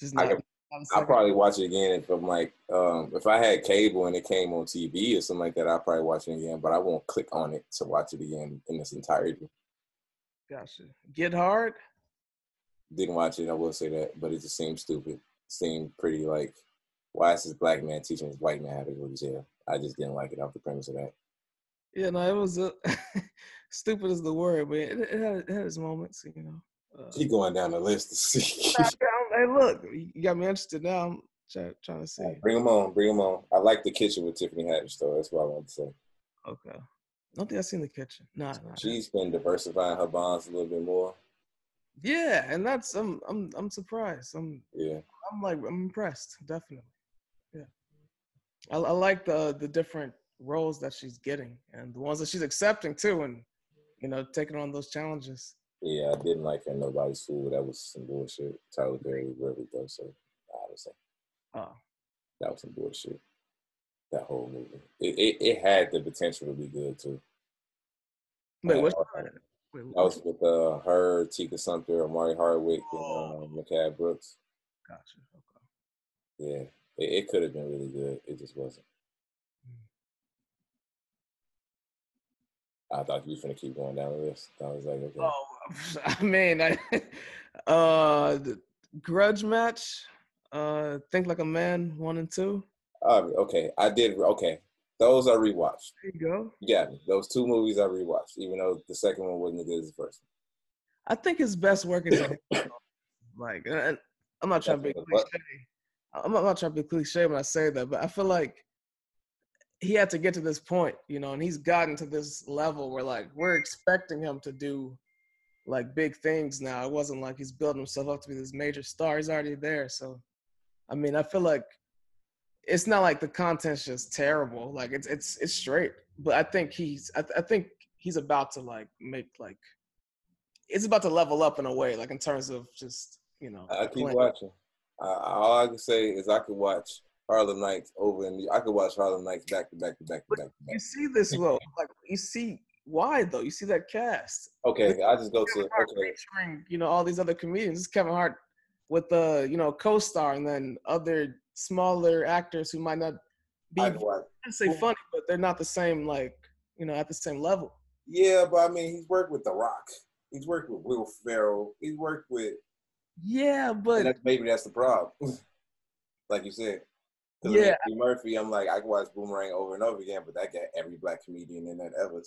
Just not. I I'll probably watch it again if I'm like, um, if I had cable and it came on TV or something like that, I'll probably watch it again. But I won't click on it to watch it again in its entirety. Gotcha. Get hard. Didn't watch it. I will say that, but it just seemed stupid. Seemed pretty like why is this black man teaching this white man how to go to jail? I just didn't like it off the premise of that. Yeah, no, it was uh, stupid is the word, but it, it, had, it had its moments, you know. Uh, Keep going down the list to see. hey, look, you got me interested now. I'm try, trying to see. Bring them on, bring them on. I like the kitchen with Tiffany Haddish, though. That's what I want to say. Okay. I don't think I've seen the kitchen. Nah, nah. She's been diversifying her bonds a little bit more. Yeah, and that's I'm I'm I'm surprised. I'm yeah. I'm like I'm impressed, definitely. Yeah, I, I like the the different roles that she's getting and the ones that she's accepting too, and you know taking on those challenges. Yeah, I didn't like her nobody's fool. That was some bullshit. Tyler Perry, he goes, so say. Oh. That was some bullshit. That whole movie. It, it, it had the potential to be good too. Wait, what's that? Wait, that was with uh, her, Tika Sumpter, Omari Hardwick, oh. and um, Mehcad Brooks. Gotcha. Okay. Yeah. It, it could have been really good. It just wasn't. I thought you were gonna keep going down the list. I was like, okay. Oh, I mean, I, uh, the grudge match, uh, think like a man, one and two. Uh, okay, I did. Okay, those I rewatched. There you go. Yeah, those two movies I rewatched, even though the second one wasn't as good as the first one. I think his best work is like, I'm not trying to be cliche. I'm not, trying to be cliche when I say that, but I feel like he had to get to this point, you know, and he's gotten to this level where like we're expecting him to do like big things now. It wasn't like he's building himself up to be this major star. He's already there. So, I mean, I feel like it's not like the content's just terrible. Like it's it's it's straight. But I think he's I, I think he's about to like make like it's about to level up in a way, like in terms of just you know. I keep playing. watching. Uh, all I can say is I can watch Harlem Nights over and I could watch Harlem Nights back to back to back to back. To back. You see this though, like you see why though? You see that cast. Okay, I just go to okay. Featuring, you know all these other comedians. This Kevin Hart with the you know co-star and then other smaller actors who might not be I say funny, but they're not the same like you know at the same level. Yeah, but I mean he's worked with The Rock. He's worked with Will Ferrell. He's worked with yeah, but that's, maybe that's the problem. like you said. Yeah, Murphy. I'm like I can watch Boomerang over and over again, but that got every black comedian in that ever.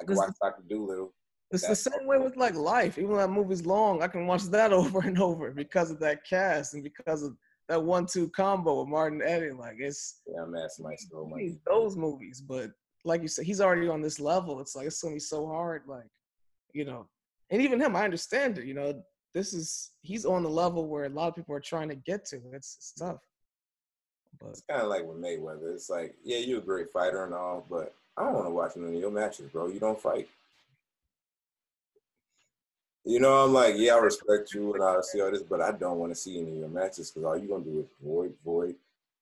I can watch Doctor Dolittle. It's the same way with like life. Even that movie's long, I can watch that over and over because of that cast and because of that one-two combo with Martin Eddie. Like it's yeah, I'm asking my stole money. Those movies, but like you said, he's already on this level. It's like it's gonna be so hard. Like you know, and even him, I understand it. You know, this is he's on the level where a lot of people are trying to get to. It's, it's tough. But it's kind of like with Mayweather. It's like, yeah, you're a great fighter and all, but I don't want to watch any of your matches, bro. You don't fight. You know, I'm like, yeah, I respect you and I see all this, but I don't want to see any of your matches because all you're gonna do is void, void,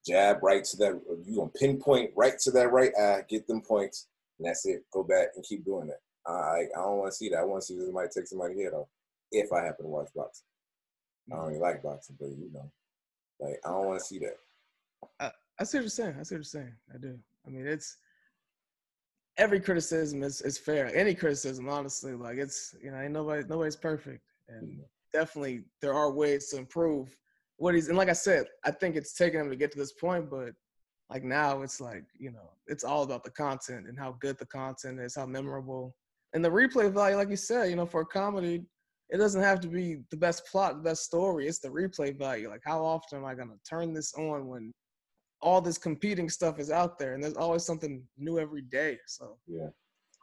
jab right to that. You gonna pinpoint right to that right eye, get them points, and that's it. Go back and keep doing that. I I don't want to see that. I want to see somebody take somebody head off if I happen to watch boxing. I don't really like boxing, but you know, like I don't want to see that. I, I see what you're saying. I see what you're saying. I do. I mean, it's every criticism is, is fair. Any criticism, honestly, like it's you know, ain't nobody nobody's perfect, and mm-hmm. definitely there are ways to improve what he's. And like I said, I think it's taken him to get to this point, but like now it's like you know, it's all about the content and how good the content is, how memorable, and the replay value. Like you said, you know, for a comedy, it doesn't have to be the best plot, the best story. It's the replay value. Like how often am I gonna turn this on when all this competing stuff is out there, and there's always something new every day. So yeah,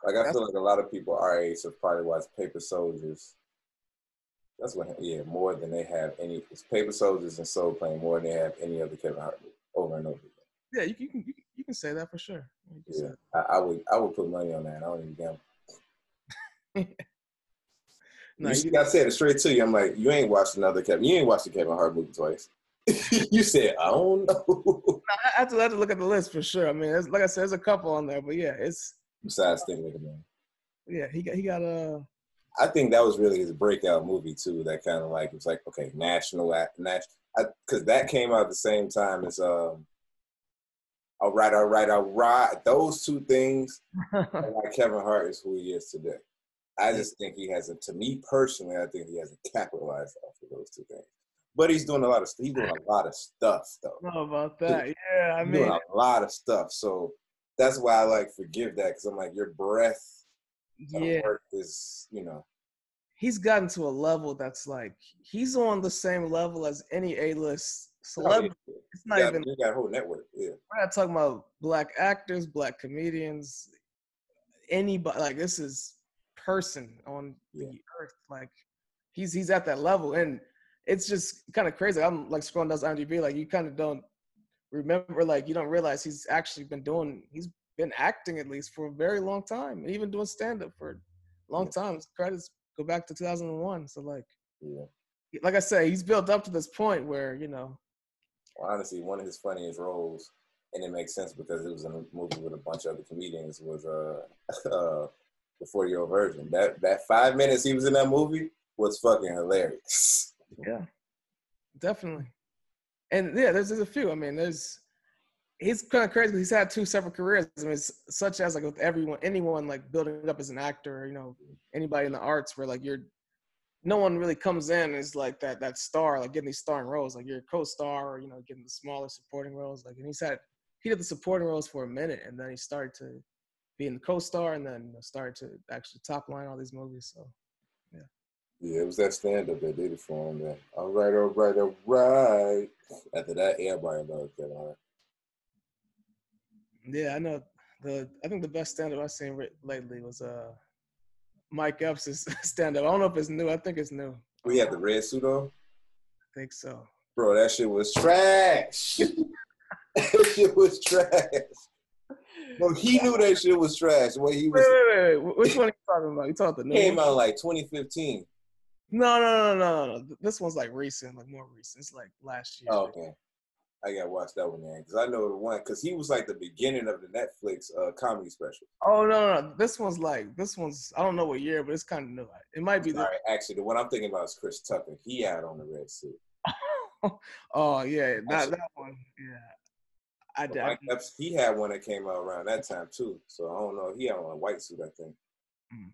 like I feel like a lot of people our age have probably watched Paper Soldiers. That's what, yeah, more than they have any. It's Paper Soldiers and Soul Plane more than they have any other Kevin Hart over and over again. Yeah, you, you can you, you, can say that for sure. Yeah, I, I, would I would put money on that. I don't even gamble. no, you, you, I said it straight to you. I'm like, you ain't watched another Kevin. You ain't watched the Kevin Hart movie twice. you said I don't know. I have, to, I have to look at the list for sure. I mean, like I said, there's a couple on there, but yeah, it's besides Sting with man. Yeah, he got he got a. I think that was really his breakout movie too. That kind of like it was like okay, national act, national, because that came out at the same time as um. All right, all right, all right. Those two things, like Kevin Hart is who he is today. I just think he hasn't. To me personally, I think he hasn't capitalized off of those two things. But he's doing a lot of he's doing a lot of stuff though. Know about that? Yeah, I mean, doing a lot of stuff. So that's why I like forgive that because I'm like your breath. Yeah, is you know. He's gotten to a level that's like he's on the same level as any A-list celebrity. Oh, yeah. It's not got, even. You got a whole network. Yeah, we're not talking about black actors, black comedians, anybody. Like this is person on yeah. the earth. Like he's he's at that level and it's just kind of crazy. I'm like scrolling down IMDb, like you kind of don't remember, like you don't realize he's actually been doing, he's been acting at least for a very long time, and even doing stand up for a long time. His credits go back to 2001. So like, yeah. like I say, he's built up to this point where you know. Well, honestly, one of his funniest roles, and it makes sense because it was in a movie with a bunch of other comedians, was uh, uh the 40 year old version. That that five minutes he was in that movie was fucking hilarious. Yeah, definitely. And yeah, there's, there's a few. I mean, there's he's kind of crazy. He's had two separate careers. I mean, such as like with everyone, anyone like building up as an actor, you know, anybody in the arts where like you're, no one really comes in as like that that star, like getting these starring roles. Like you're a co-star, or you know, getting the smaller supporting roles. Like, and he's had he did the supporting roles for a minute, and then he started to be in the co-star, and then started to actually top line all these movies. So yeah, it was that stand up that did it for him. All right, all right, all right. After that, everybody loved Kevin Hart. Yeah, I know. The I think the best stand up I've seen lately was uh Mike Epps' stand up. I don't know if it's new. I think it's new. We had the red suit on. I think so. Bro, that shit was trash. that shit was trash. Bro, he knew that shit was trash. What he was. Wait, wait, wait. Which one are you talking about? You talking the new Came out like 2015. No, no, no, no, no. No. This one's like recent, like more recent. It's like last year. Oh, okay. I gotta watch that one then, because I know the one, because he was like the beginning of the Netflix uh, comedy special. Oh no, no, no, this one's like this one's I don't know what year, but it's kind of new. It might be. The- Actually, the one I'm thinking about is Chris Tucker. He had on the red suit. oh yeah, that that one. Yeah, I, I, he had one that came out around that time too. So I don't know. He had on a white suit, I think. Mm.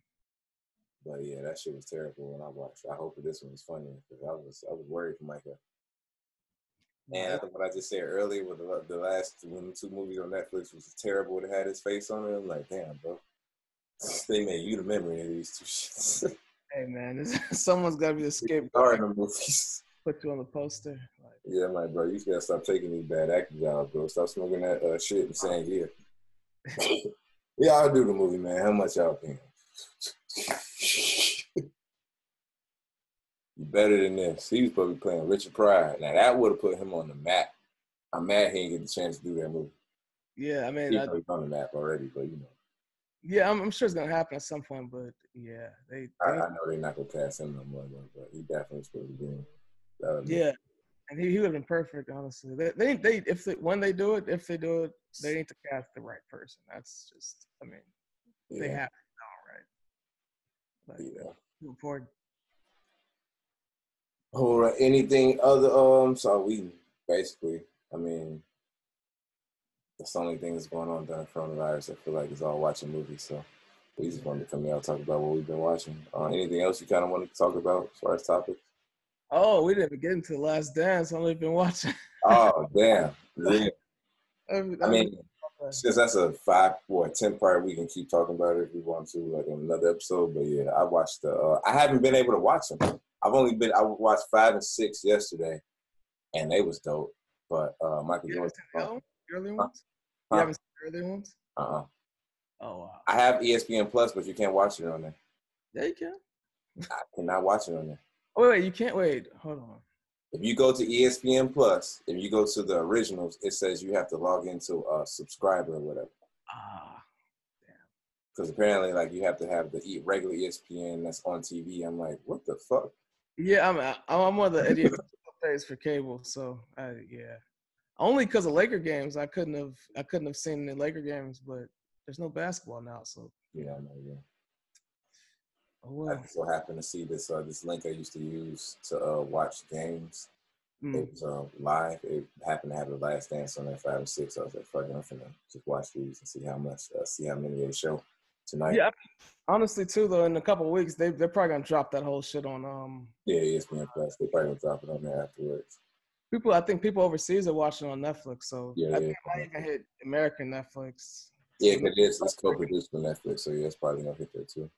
But yeah, that shit was terrible when I watched. I hope this one was funny because I was I was worried for Micah. And think what I just said earlier with the, the last when the two movies on Netflix was terrible that had his face on it. I'm like, damn, bro, they made you the memory of these two shits. hey man, someone's got to be the scapegoat. in the movies. Put you on the poster. Like, yeah, I'm like, bro, you gotta stop taking these bad acting jobs, bro. Stop smoking that uh, shit and saying yeah. yeah, I'll do the movie, man. How much y'all paying? Better than this. He was supposed to be playing Richard Pryor. Now that would have put him on the map. I'm mad he didn't get the chance to do that movie. Yeah, I mean, he's on the map already, but you know. Yeah, I'm, I'm, sure it's gonna happen at some point, but yeah, they. they I, I, know they're not gonna cast him no more, but he definitely supposed to be. Yeah, and he, he would have been perfect, honestly. They, they, they, if they, when they do it, if they do it, they need to cast the right person. That's just, I mean, yeah. they have to know, right? Like, yeah. Important. Or anything other um so we basically i mean that's the only thing that's going on during coronavirus. I feel like it's all watching movies. So we just wanted to come out and talk about what we've been watching. Uh, anything else you kind of wanted to talk about as far as topics? Oh, we didn't even get into the Last Dance. I've only been watching. oh damn! Yeah. I mean, since that's a five or ten part, we can keep talking about it if we want to, like in another episode. But yeah, I watched the. Uh, I haven't been able to watch them. I've only been. I watched five and six yesterday, and they was dope. But uh, Michael Jordan. Early ones. Huh? You haven't seen early ones? Uh. uh Oh wow. I have ESPN Plus, but you can't watch it on there. Yeah, you can. I cannot watch it on there. Oh wait, wait, you can't wait. Hold on. If you go to ESPN Plus, if you go to the originals, it says you have to log into a subscriber or whatever. Ah, damn. Because apparently, like you have to have the regular ESPN that's on TV. I'm like, what the fuck? Yeah, I'm I'm one of the idiots for cable, so I, yeah. Only because of Laker games, I couldn't have I couldn't have seen the Laker games, but there's no basketball now, so yeah, I know, yeah. Oh, well. I so happened to see this uh, this link I used to use to uh, watch games. Mm. It was uh, live. It happened to have the last dance on there five and six. I was like, "Fuck, I'm gonna just watch these and see how much, uh, see how many they show tonight." Yeah, honestly, too though, in a couple of weeks, they they're probably gonna drop that whole shit on. Um. Yeah, ESPN Plus. They probably gonna drop it on there afterwards. People, I think people overseas are watching on Netflix, so yeah, I yeah. think I even hit American Netflix. Yeah, it is. It's co-produced with Netflix, so yeah, it's probably gonna hit there too.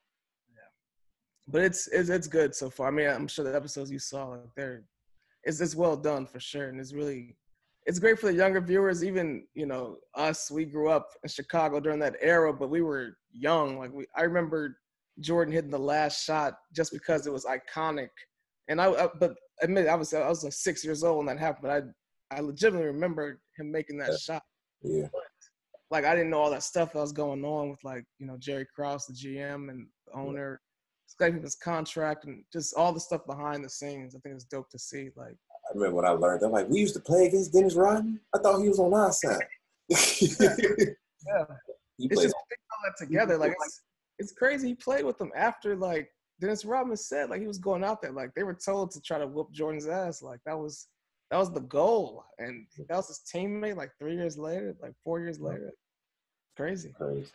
Yeah, but it's it's it's good so far. I mean, I'm sure the episodes you saw, like they're it's it's well done for sure, and it's really it's great for the younger viewers. Even you know us, we grew up in Chicago during that era, but we were young. Like we, I remember Jordan hitting the last shot just because it was iconic, and I, I but admit I was I was like six years old when that happened, but I I legitimately remember him making that yeah. shot. Yeah. But like I didn't know all that stuff that was going on with like you know Jerry Krause, the GM and the owner, Skyping his contract and just all the stuff behind the scenes. I think it's dope to see. Like I remember when I learned, I'm like, we used to play against Dennis Rodman. I thought he was on our side. yeah, yeah. it's just all that together. Like it's, it's crazy. He played with them after like Dennis Rodman said like he was going out there. Like they were told to try to whoop Jordan's ass. Like that was that was the goal. And that was his teammate like three years later, like four years later. Crazy. Crazy.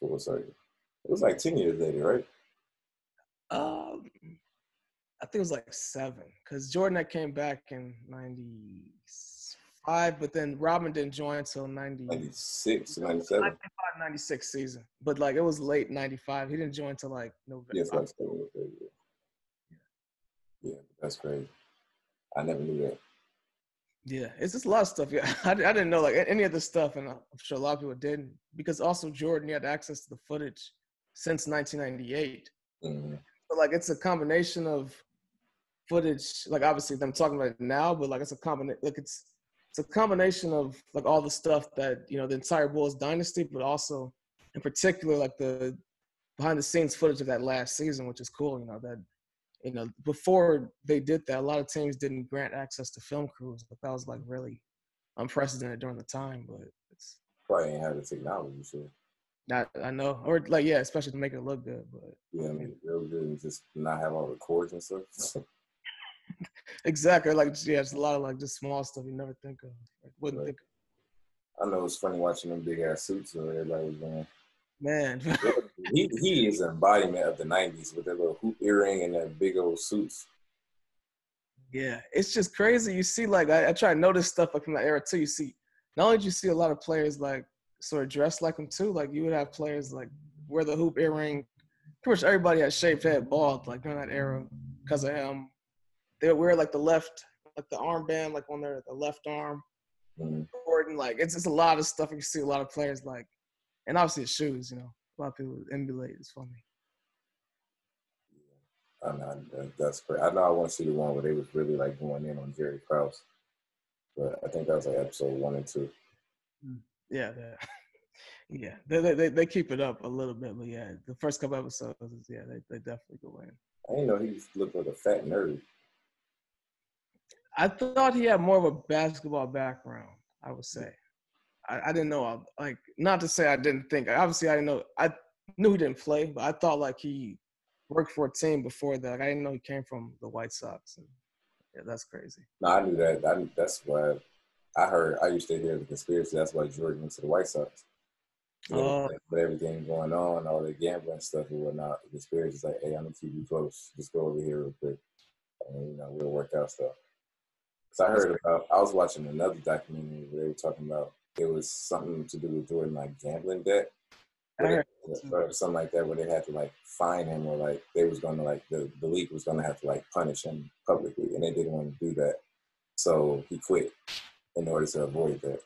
Full circle. It was like 10 years later, right? Um, I think it was like seven because Jordan that came back in 95, but then Rodman didn't join until 90, 96, 97. 95, 96 season. But like it was late 95. He didn't join until like November. Yes, yeah. yeah, that's crazy. I never knew that. Yeah, it's just a lot of stuff. Yeah, I, I didn't know like any of this stuff, and I'm sure a lot of people didn't because also Jordan he had access to the footage since 1998. Mm-hmm. So like it's a combination of footage. Like obviously them talking about it now, but like it's a combination. Like it's it's a combination of like all the stuff that you know the entire Bulls dynasty, but also in particular like the behind the scenes footage of that last season, which is cool. You know that you know, before they did that, a lot of teams didn't grant access to film crews. But that was like really unprecedented during the time. But it's probably ain't have the technology, so. Not, I know, or like yeah, especially to make it look good. But yeah, I mean, real good and just not have all the cords and stuff. exactly, like yeah, it's a lot of like just small stuff you never think of, like, wouldn't right. think. of. I know it's funny watching them big ass suits that everybody was wearing. Man, he he is an embodiment of the '90s with that little hoop earring and that big old suits. Yeah, it's just crazy. You see, like I, I try to notice stuff like from that era too. You see, not only do you see a lot of players like sort of dressed like him too. Like you would have players like wear the hoop earring. Pretty much everybody had shaved head, bald, like during that era because of him. They wear like the left, like the armband, like on their the left arm. Mm-hmm. Like it's just a lot of stuff. You see a lot of players like and obviously his shoes. You know, a lot of people emulate. It's funny. Yeah, I know that's great. I know I want to see the one where they was really like going in on Jerry Krause, but I think that was like episode one and two. Mm, yeah, yeah, they, they they they keep it up a little bit, but yeah, the first couple episodes, yeah, they they definitely go in. I didn't know he looked like a fat nerd. I thought he had more of a basketball background. I would say. I, I didn't know. Like, not to say I didn't think. Obviously, I didn't know. I knew he didn't play, but I thought like he worked for a team before that. Like, I didn't know he came from the White Sox. And, yeah, that's crazy. No, I knew that. I, that's why I heard I used to hear the conspiracy. That's why Jordan went to the White Sox. Oh. With everything going on, all the gambling stuff and whatnot, the conspiracy is like, hey, I'm gonna keep you close. Just go over here real quick, and you know we'll work out stuff. Cause I heard about, I was watching another documentary where they were talking about it was something to do with Jordan like gambling debt, or something like that, where they had to like fine him or like they was gonna like the the league was gonna have to like punish him publicly, and they didn't want to do that, so he quit in order to avoid that.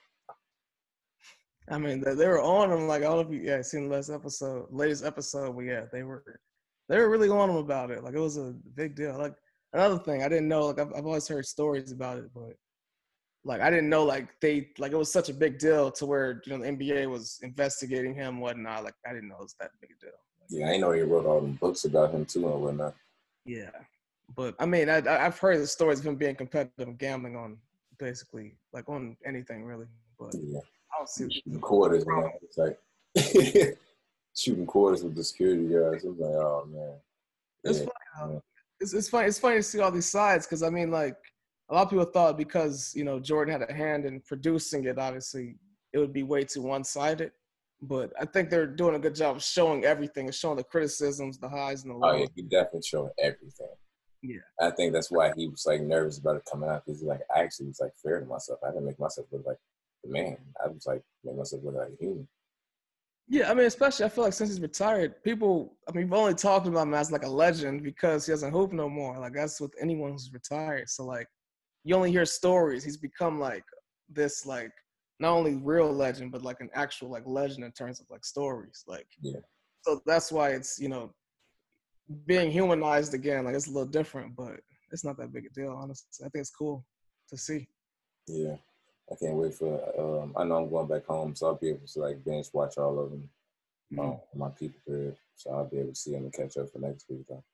I mean, they, they were on him like all of you. Yeah, seen the last episode, latest episode, but yeah, they were they were really on him about it. Like it was a big deal. Like another thing, I didn't know. Like I've, I've always heard stories about it, but like I didn't know like they like it was such a big deal to where you know the NBA was investigating him whatnot. Like I didn't know it was that big a deal. Yeah, I know he wrote all them books about him too and whatnot. Yeah, but I mean, I, I've heard the stories of him being competitive and gambling on basically like on anything really. But Yeah, I don't see shooting quarters, man. It's like shooting quarters with the security guards. I'm like, oh man. It's Yeah, funny. Though. It's it's funny. It's funny to see all these sides because I mean, like a lot of people thought because you know Jordan had a hand in producing it, obviously it would be way too one sided. But I think they're doing a good job of showing everything and showing the criticisms, the highs and the lows. Oh yeah, he definitely showing everything. Yeah. I think that's why he was like nervous about it coming out because like I actually was like fair to myself. I didn't make myself look like the man. I was like make myself look like a human. Yeah, I mean, especially I feel like since he's retired, people. I mean, we've only talked about him as like a legend because he doesn't hoop no more. Like that's with anyone who's retired. So like, you only hear stories. He's become like this, like not only real legend, but like an actual like legend in terms of like stories. Like, Yeah. So that's why it's you know being humanized again. Like it's a little different, but it's not that big a deal. Honestly, I think it's cool to see. Yeah. I can't wait for um I know I'm going back home, so I'll be able to like binge watch all of them Mm-hmm. um, on my people period. So I'll be able to see them and catch up for next week though.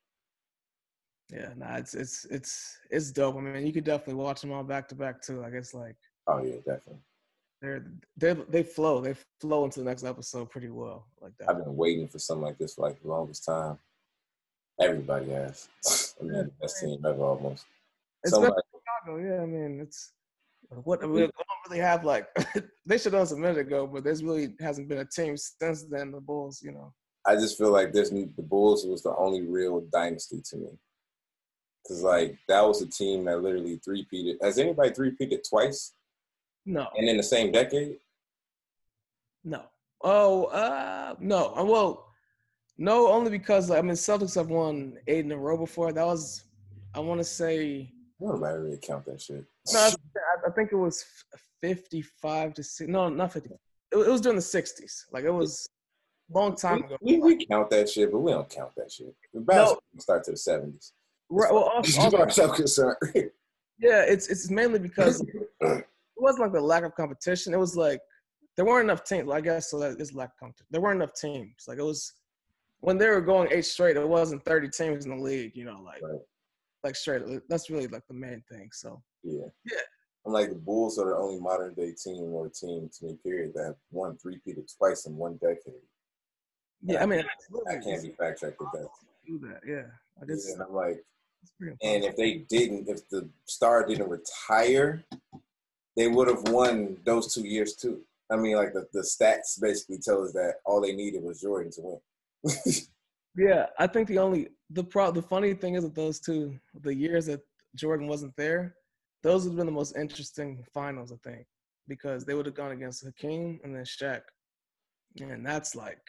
Yeah, nah, it's it's it's it's dope. I mean, you could definitely watch them all back to back too. Like it's like Oh yeah, definitely. they're they they flow they flow into the next episode pretty well like that. I've been waiting for something like this for like the longest time. Everybody has. I mean, best team ever almost. Especially Somebody, Chicago, yeah. I mean, it's what we don't really have like they should have done this a minute ago, but there's really hasn't been a team since then. The Bulls, you know. I just feel like this new the Bulls was the only real dynasty to me. Cause like that was a team that literally three peated. Has anybody three peated twice No, and in the same decade? no. Oh, uh, no. Uh, Well, no, only because I mean Celtics have won eight in a row before. That was, I want to say, Nobody really count that shit. No, I, I think it was fifty-five to six. No, not fifty. It, it was during the '60s. Like it was a long time ago. We, we count that shit, but we don't count that shit. The basketball start to the seventies. Right, well, also, also, concerned. yeah, it's it's mainly because it wasn't like the lack of competition. It was like there weren't enough teams. I guess so. That is lack of competition. There weren't enough teams. Like it was when they were going eight straight. It wasn't thirty teams in the league. You know, like Right. Like straight. That's really like the main thing. So Yeah. Yeah. I'm like the Bulls are the only modern day team or team to me period that have won three peated twice in one decade. yeah, I mean, I can't be fact checked with that. do that. Yeah, I just Yeah, and I'm like, and if they didn't, if the star didn't retire, they would have won those two years too. I mean, like the, the stats basically tell us that all they needed was Jordan to win. Yeah, I think the only the pro the funny thing is that those two the years that Jordan wasn't there, those would have been the most interesting finals, I think, because they would have gone against Hakeem and then Shaq, and that's like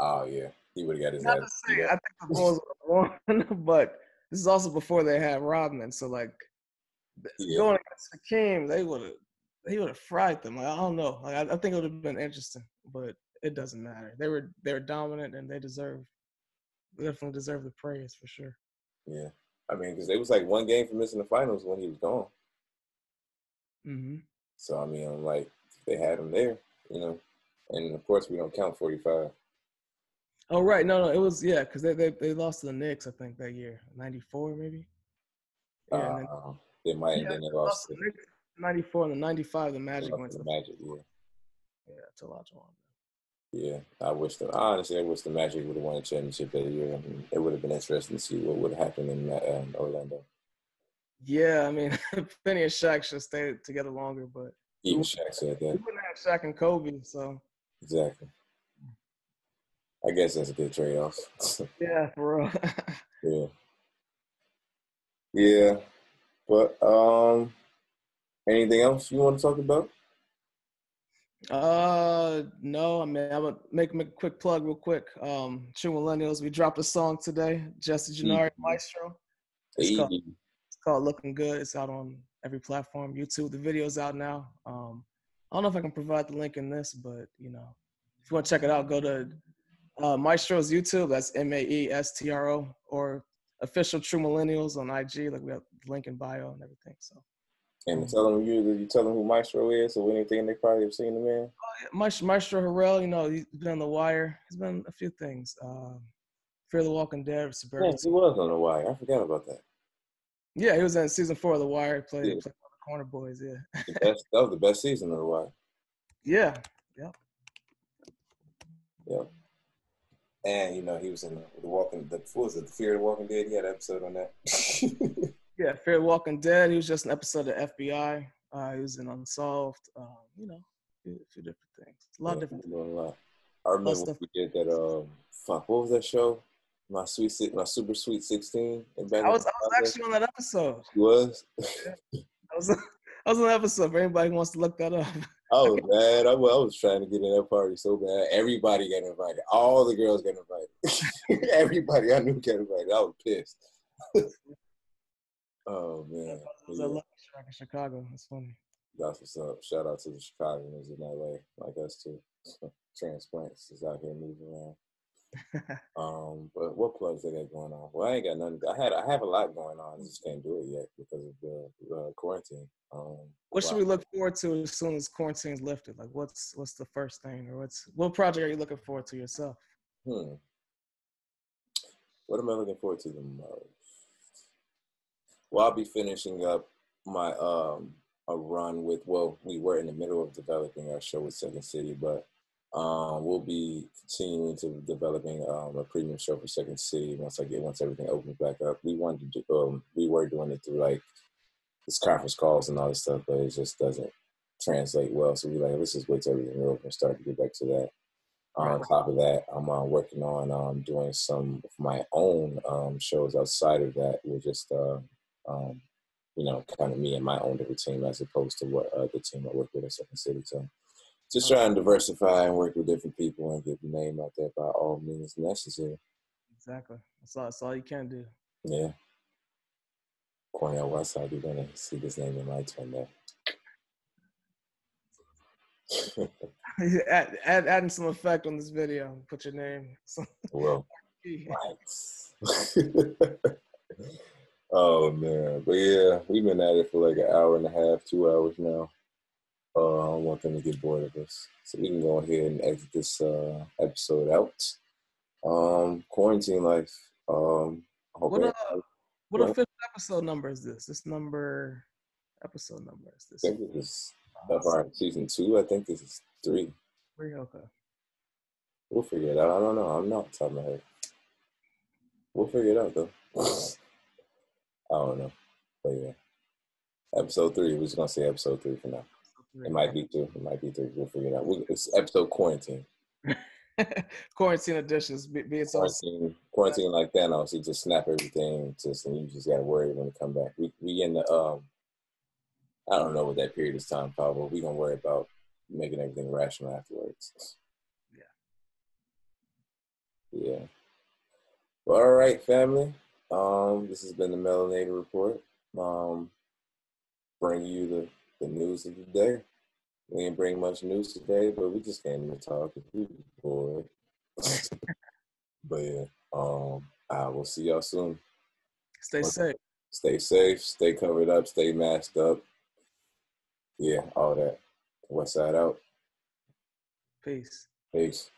oh yeah, he would have got his not to say beat I think the Bulls would won, but this is also before they had Rodman, so like Yeah. going against Hakeem, they would have he would have fried them. Like, I don't know, like I, I think it would have been interesting, but it doesn't matter. They were they were dominant and they deserve they definitely deserve the praise for sure. Yeah, I mean, because it was like one game from missing the finals when he was gone. hmm So I mean, I'm like, they had him there, you know, and of course we don't count 45. Oh right, no, no, it was yeah, because they, they they lost to the Knicks, I think that year, '94 maybe. Yeah, and then Uh, they might Yeah, have been they lost lost to to the Knicks '94 and the '95 the Magic went to the Magic. Yeah, yeah to Olajuwon. Yeah. I wish the honestly, I wish the Magic would have won a championship that year. I mean, it would have been interesting to see what would have happened in, uh, in Orlando. Yeah, I mean, Penny and Shaq should stay together longer, but even Shaq said that. We wouldn't have Shaq and Kobe, so exactly. I guess that's a good trade off. yeah, for real. yeah. Yeah. But um anything else you want to talk about? Uh, no. I mean, I'm gonna make, make a quick plug real quick. Um, True Millennials, we dropped a song today. Jesse Gennari, mm-hmm. Maestro. It's, called, it's called "Looking Good." It's out on every platform. YouTube. The video's out now. Um, I don't know if I can provide the link in this, but you know, if you want to check it out, go to uh, Maestro's YouTube. That's M A E S T R O or official True Millennials on IG. Like we have link in bio and everything. So and tell them you you tell them who Maestro is or anything they probably have seen the man. Oh, yeah. Maestro, Harrell, you know, he's been on the wire. He's been a few things. Um, Fear the Walking Dead, Suburban. Yeah, he was on the wire. I forgot about that. Yeah, he was in season four of the Wire. Played, yeah. played the Corner Boys. Yeah, best, that was the best season of the Wire. Yeah. Yep. Yep. And you know he was in the, the Walking. The what was it? The Fear of the Walking Dead. He had an episode on that. Yeah, Fear Walking Dead. He was just an episode of FBI. Uh, he was in Unsolved. Um, you know, a few different things. A lot yeah, of different things. A lot. I remember when we did that. Um, fuck, what was that show? My sweet, my super sweet sixteen. I was, I was actually on that episode. You was. I was. I was on that episode. For anybody who wants to look that up. Oh man, I, I was trying to get in that party so bad. Everybody got invited. All the girls got invited. Everybody I knew got invited. I was pissed. Oh man, was yeah. I love track in Chicago. That's funny. That's what's up. Shout out to the Chicagoans in LA, like us too. Transplants is out here moving around. um, but what plugs I got going on? Well, I ain't got nothing. I had I have a lot going on. I just can't do it yet because of the uh, quarantine. Um, what should we look forward to as soon as quarantine's lifted? Like, what's what's the first thing, or what's what project are you looking forward to yourself? Hmm. What am I looking forward to the most? Well, I'll be finishing up my um a run with. Well, we were in the middle of developing our show with Second City, but um, we'll be continuing to developing um, a premium show for Second City once I get once everything opens back up. We wanted to do, um, we were doing it through like this conference calls and all this stuff, but it just doesn't translate well. So we're like, let's just wait till everything opens and start to get back to that. On top of that, I'm uh, working on um, doing some of my own um, shows outside of that. We're just uh, um, you know, kind of me and my own little team as opposed to what uh, the team I work with at Second City. So just try and diversify and work with different people and get the name out there by all means necessary. Exactly. That's all, that's all you can do. Yeah. Cornell Westside, you're going to see this name in my turn there. add, add, adding some effect on this video. Put your name. well, Oh man, but yeah, we've been at it for like an hour and a half, two hours now. Uh, I don't want them to get bored of us, so we can go ahead and exit this uh, episode out. Um, quarantine life. Um, what uh, what official episode number is this? This number episode number is this? I think this is of our season two. I think this is three. Three, okay. We'll figure it out. I don't know. I'm not top of my head. We'll figure it out though. I don't know. But yeah. Episode three. We're just gonna say episode three for now. It might be two. It might be three. We'll figure it out. It's episode quarantine. quarantine editions. Be, be quarantine, quarantine like Thanos. He just snap everything. Just and you just gotta worry when it come back. We we in the um. I don't know what that period is time, Pablo. We gonna worry about making everything rational afterwards. Yeah. Yeah. Well, all right, family. Um, this has been the Melanted Report. Um, bring you the, the news of the day. We didn't bring much news today, but we just came to talk we bored. but yeah, um, I will see y'all soon. Stay safe. Stay safe. Stay covered up. Stay masked up. Yeah, all that. West side out. Peace. Peace.